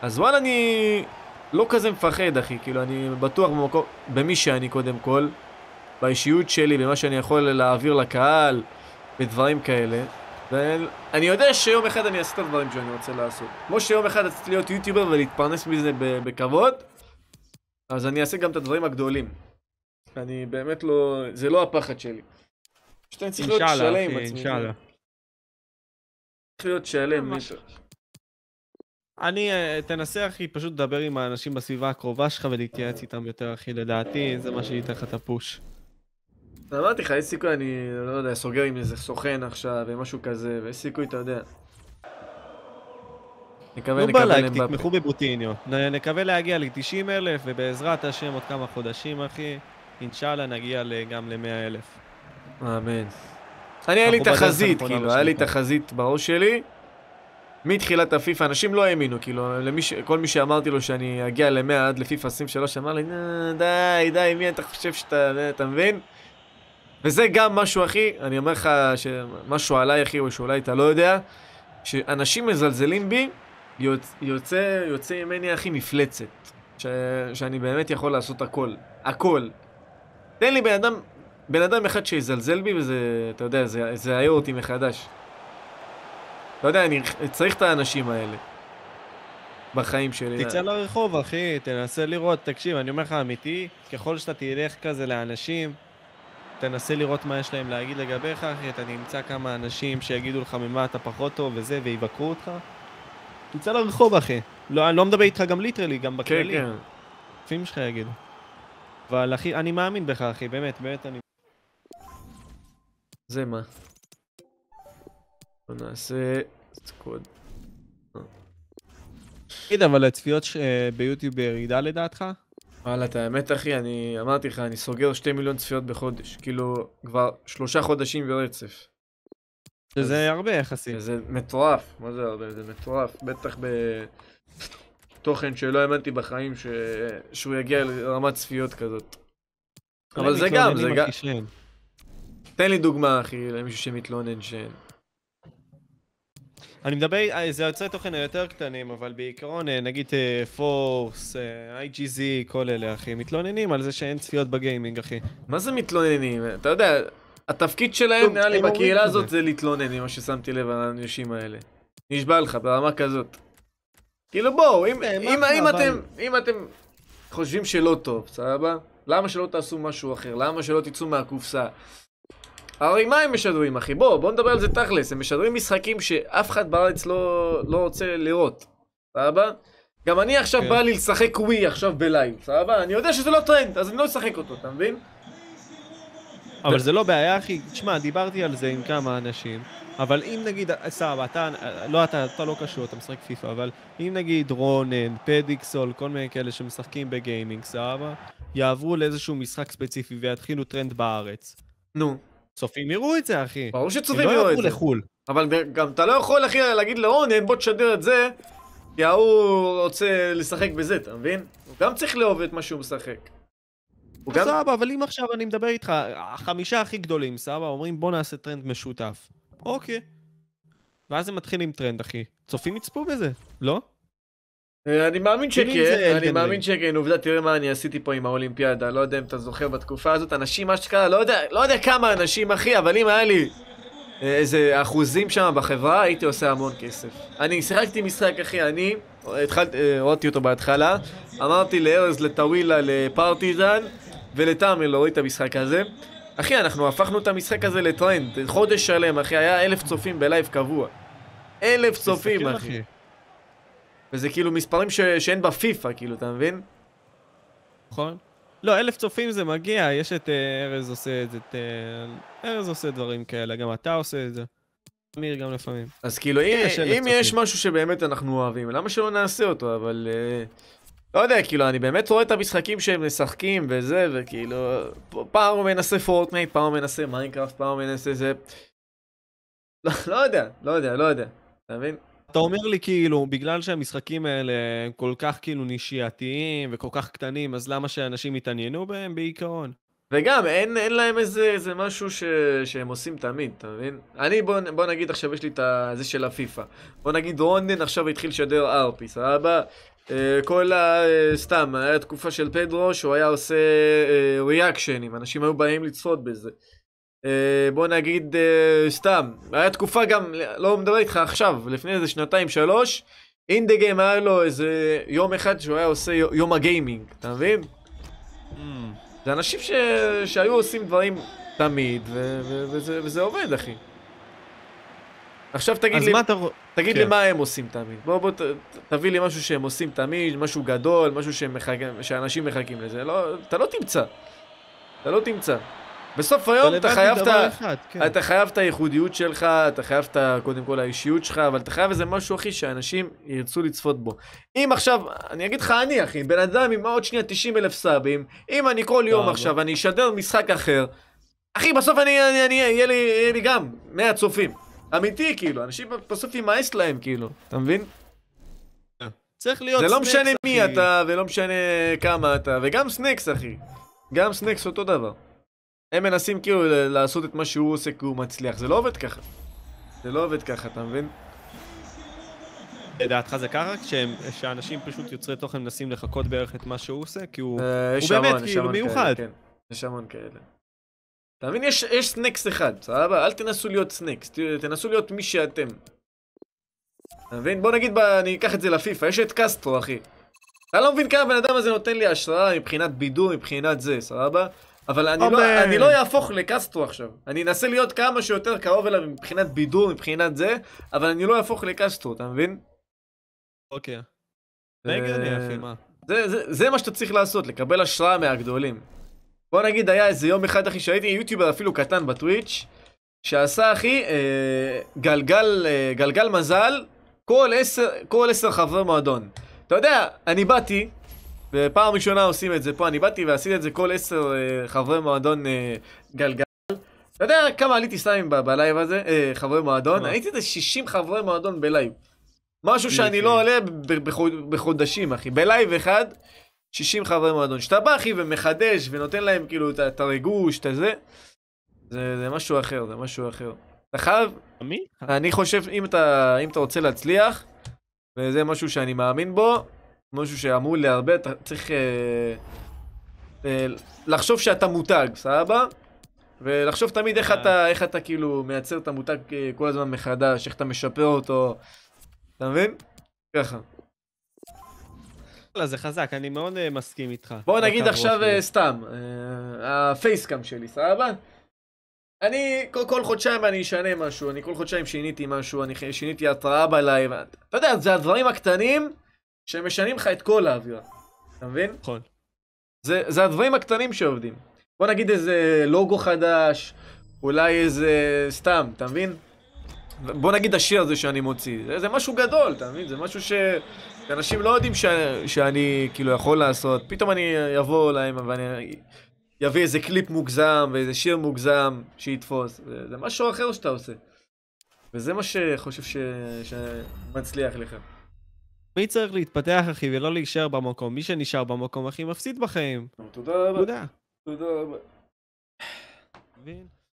אז וואלה, אני לא כזה מפחד, אחי, כאילו, אני בטוח במקום, במי שאני קודם כל, באישיות שלי, במה שאני יכול להעביר לקהל, בדברים כאלה. ואני יודע שיום אחד אני אעשה את הדברים שאני רוצה לעשות. כמו שיום אחד רציתי להיות יוטיובר ולהתפרנס מזה בכבוד, אז אני אעשה גם את הדברים הגדולים. אני באמת לא... זה לא הפחד שלי. פשוט אני צריך להיות שלם עם עצמי. אינשאללה. צריך להיות שלם. מישהו. אני, אה, תנסה, אחי, פשוט לדבר עם האנשים בסביבה הקרובה שלך ולהתייעץ איתם יותר, אחי, לדעתי, זה מה שייתן לך את הפוש. אמרתי לך, יש סיכוי, אני לא יודע, סוגר עם איזה סוכן עכשיו, ומשהו כזה, ויש סיכוי, אתה יודע. נקווה, נו נקווה למבפה. תתמכו בבוטיניו. נקווה להגיע ל-90 אלף, ובעזרת השם עוד כמה חודשים, אחי, אינשאללה נגיע גם ל-100 אלף. אמן. אני, היה לי תחזית, כאילו, היה לי. תחזית בראש שלי. מתחילת הפיפא, אנשים לא האמינו, כאילו, למי ש... כל מי שאמרתי לו שאני אגיע ל-100 עד לפיפא 23, אמר לי, "נה, די, די, מי אתה חושב שאתה, אתה מבין? וזה גם משהו, אחי, אני אומר לך שמשהו עליי, אחי, או שאולי אתה לא יודע, שאנשים מזלזלים בי, יוצ... יוצא, יוצא ממני, אחי, מפלצת. ש... שאני באמת יכול לעשות הכל. הכל. תן לי בן אדם, בן אדם אחד שיזלזל בי וזה, אתה יודע, זה זה יעיר אותי מחדש. אתה יודע, אני צריך את האנשים האלה. בחיים שלי. תצא לרחוב, אחי, תנסה לראות, תקשיב, אני אומר לך אמיתי, ככל שאתה תלך כזה לאנשים, תנסה לראות מה יש להם להגיד לגביך, אחי, אתה נמצא כמה אנשים שיגידו לך ממה אתה פחות טוב וזה, ויבקרו אותך. תצא לרחוב, אחי. לא, אני לא מדבר איתך גם ליטרלי, גם כן, בכללי. כן. לפעמים שלך יגידו. אבל אחי, אני מאמין בך, אחי, באמת, באמת אני... זה מה. בוא נעשה... קוד. תגיד, אבל הצפיות ש- ביוטיוב בירידה לדעתך? וואלה, את האמת, אחי, אני אמרתי לך, אני סוגר שתי מיליון צפיות בחודש. כאילו, כבר שלושה חודשים ברצף. שזה הרבה יחסית. וזה מטורף, מה זה הרבה? זה מטורף. בטח בתוכן שלא האמנתי בחיים ש... שהוא יגיע לרמת צפיות כזאת. אבל זה גם, זה גם... תן לי דוגמה, אחי, למישהו שמתלונן שאין. אני מדבר, אה, זה יוצרי תוכן היותר קטנים, אבל בעיקרון, אה, נגיד פורס, אה, IGZ, כל אלה, אחי, מתלוננים על זה שאין צפיות בגיימינג, אחי. מה זה מתלוננים? אתה יודע, התפקיד שלהם, נראה לי, בקהילה. הזאת זה להתלונן, ממה ששמתי לב על האנשים האלה. נשבע לך, ברמה כזאת. כאילו בואו, אם, אה, אם, אתם, אם אתם חושבים שלא טוב, סבבה? למה שלא תעשו משהו אחר? למה שלא תצאו מהקופסה? הרי מה הם משדרים, אחי? בוא, בוא נדבר על זה תכלס. הם משדרים משחקים שאף אחד בארץ לא, לא רוצה לראות, סבבה? גם אני עכשיו כן. בא לי לשחק ווי עכשיו בלייב, סבבה? אני יודע שזה לא טרנד, אז אני לא אשחק אותו, אתה מבין? אבל זה לא בעיה, אחי. תשמע, דיברתי על זה עם כמה אנשים, אבל אם נגיד, סבבה, אתה, לא אתה, אתה לא קשור, אתה משחק פיפא, אבל אם נגיד רונן, פדיקסול, כל מיני כאלה שמשחקים בגיימינג, סבבה, יעברו לאיזשהו משחק ספציפי ויתחילו טרנד בארץ. נו, צופים יראו את זה, אחי. ברור הם שצופים לא יראו את יעברו זה. לחו"ל. אבל גם אתה לא יכול, אחי, להגיד לרונן, בוא תשדר את זה, כי ההוא רוצה לשחק בזה, אתה מבין? הוא גם צריך לאהוב את מה שהוא משחק. הוא גם... סבבה, אבל אם עכשיו אני מדבר איתך, החמישה הכי גדולים, סבבה, אומרים בוא נעשה טרנד משותף. אוקיי. ואז הם מתחילים טרנד, אחי. צופים יצפו בזה, לא? אה, אני מאמין שכן, אני מאמין. שכן, עובדה, תראה מה אני עשיתי פה עם האולימפיאדה, לא יודע אם אתה זוכר בתקופה הזאת, אנשים אשכרה, לא יודע, לא יודע כמה אנשים, אחי, אבל אם היה לי אה, איזה אחוזים שם בחברה, הייתי עושה המון כסף. אני שיחקתי משחק, אחי, אני, התחלתי, אה, הורדתי אותו בהתחלה, אמרתי לארז, לטווילה, לפרטיזן ולתאמר להוריד את המשחק הזה. אחי, אנחנו הפכנו את המשחק הזה לטרנד, חודש שלם, אחי, היה אלף צופים בלייב קבוע. אלף צופים, אחי. וזה כאילו מספרים ש... שאין בפיפא, כאילו, אתה מבין? נכון? לא, אלף צופים זה מגיע, יש את אה, ארז עושה את זה, את, אה, ארז עושה דברים כאלה, גם אתה עושה את זה. אמיר גם לפעמים. אז כאילו, אם, אם יש. משהו שבאמת אנחנו אוהבים, למה שלא נעשה אותו? אבל... אה, לא יודע, כאילו, אני באמת רואה את המשחקים שהם משחקים וזה, וכאילו... פעם הוא מנסה פורטנייט, פעם הוא מנסה מיינקראפט, פעם הוא מנסה זה... לא, לא יודע, לא יודע, לא יודע. אתה מבין? אתה אומר לי כאילו, בגלל שהמשחקים האלה הם כל כך כאילו נישייתיים וכל כך קטנים, אז למה שאנשים יתעניינו בהם בעיקרון? וגם, אין, אין להם איזה, איזה משהו ש, שהם עושים תמיד, אתה מבין? אני, בוא, בוא נגיד עכשיו יש לי את זה של הפיפא. בוא נגיד רונדן עכשיו התחיל לשדר ארפי, סבבה? אה, כל ה... אה, סתם, היה תקופה של פדרו שהוא היה עושה אה, ריאקשנים, אנשים היו באים לצפות בזה. אה, בוא נגיד, אה, סתם, היה תקופה גם, לא מדבר איתך עכשיו, לפני איזה שנתיים שלוש, אינדה גיים היה לו איזה יום אחד שהוא היה עושה יום הגיימינג, אתה מבין? זה אנשים ש... שהיו עושים דברים תמיד, ו... ו... וזה... וזה עובד, אחי. עכשיו תגיד לי, אתה... תגיד כן. לי מה הם עושים תמיד. בוא, בוא, ת... תביא לי משהו שהם עושים תמיד, משהו גדול, משהו שהם מחג... שאנשים מחכים לזה. לא, אתה לא תמצא. אתה לא תמצא. בסוף היום אתה חייב את. אחד, כן. אתה חייב את הייחודיות שלך, אתה חייב את. קודם כל האישיות שלך, אבל אתה חייב איזה משהו, אחי, שאנשים ירצו לצפות בו. אם עכשיו, אני אגיד לך אני, אחי, בן אדם עם עוד שנייה 90 אלף סאבים, אם אני כל יום סבבה. עכשיו, אני אשדר משחק אחר, אחי, בסוף אני, אני, אני, יהיה לי, יהיה לי גם 100 צופים. אמיתי, כאילו, אנשים בסוף יימאס להם, כאילו, אתה מבין? צריך להיות זה לא סנקס, משנה מי אחי. אתה, ולא משנה כמה אתה, וגם סנקס, אחי. גם סנקס אותו דבר. הם מנסים כאילו ל- לעשות את מה שהוא עושה כי הוא מצליח, זה לא עובד ככה. זה לא עובד ככה, אתה מבין? לדעתך זה ככה? כשהם- שאנשים פשוט יוצרי תוכן מנסים לחקות בערך את מה שהוא עושה? כי הוא... אה, הוא באמת כאילו מיוחד. כן. יש המון כאלה. אתה מבין? יש, יש סנקס אחד, סבבה? אל תנסו להיות סנקס, תנסו להיות מי שאתם. אתה מבין? בוא נגיד, ב- אני אקח את זה לפיפא, יש את קסטרו, אחי. אתה לא מבין כמה הבן אדם הזה נותן לי השראה מבחינת בידור, מבחינת זה, סבבה? אבל אני לא. אני לא יהפוך לקסטרו עכשיו. אני אנסה להיות כמה שיותר קרוב אליו מבחינת בידור, מבחינת זה, אבל אני לא יהפוך לקסטרו, אתה מבין? אוקיי. זה, זה, זה מה שאתה צריך לעשות, לקבל השראה מהגדולים. בוא נגיד היה איזה יום אחד אחי שהייתי יוטיובר אפילו קטן בטוויץ' שעשה אחי אה, גלגל, אה, גלגל מזל כל עשר, כל עשר חברי מועדון. אתה יודע, אני באתי, ופעם ראשונה עושים את זה פה, אני באתי ועשיתי את זה כל עשר אה, חברי מועדון אה, גלגל. אתה יודע כמה עליתי סתם ב- בלייב הזה, אה, חברי מועדון? הייתי איזה 60 חברי מועדון בלייב. משהו שאני. לא עולה בחודשים, אחי. בלייב אחד, 60 חברי מועדון. שאתה בא, אחי, ומחדש, ונותן להם כאילו את הריגוש, את הזה, זה, זה משהו אחר, זה משהו אחר. אתה חייב, מי? אני חושב, אם אתה, אם אתה רוצה להצליח, וזה משהו שאני מאמין בו, משהו שאומר להרבה, אתה צריך אה, אה, לחשוב שאתה מותג, סבבה? ולחשוב תמיד איך אה. אתה, איך אתה כאילו מייצר את המותג אה, כל הזמן מחדש, איך אתה משפר אותו, אתה מבין? ככה. וואלה, זה חזק, אני מאוד אה, מסכים איתך. בוא נגיד עכשיו. אה, סתם, אה, הפייסקאם שלי, סבבה? אני כל, כל חודשיים אני אשנה משהו, אני כל חודשיים שיניתי משהו, אני שיניתי התראה בלייב, אתה יודע, זה הדברים הקטנים שמשנים לך את כל האווירה, אתה מבין? נכון. זה, זה הדברים הקטנים שעובדים. בוא נגיד איזה לוגו חדש, אולי איזה סתם, אתה מבין? בוא נגיד השיר הזה שאני מוציא, זה, זה משהו גדול, אתה מבין? זה משהו ש... שאנשים לא יודעים ש... שאני כאילו יכול לעשות, פתאום אני אבוא להם ואני אביא איזה קליפ מוגזם ואיזה שיר מוגזם שיתפוס, זה, זה משהו אחר שאתה עושה. וזה מה שחושב ש... שמצליח לך. מי צריך להתפתח, אחי, ולא להישאר במקום? מי שנשאר במקום, אחי, מפסיד בחיים. תודה רבה. תודה. תודה רבה. מבין?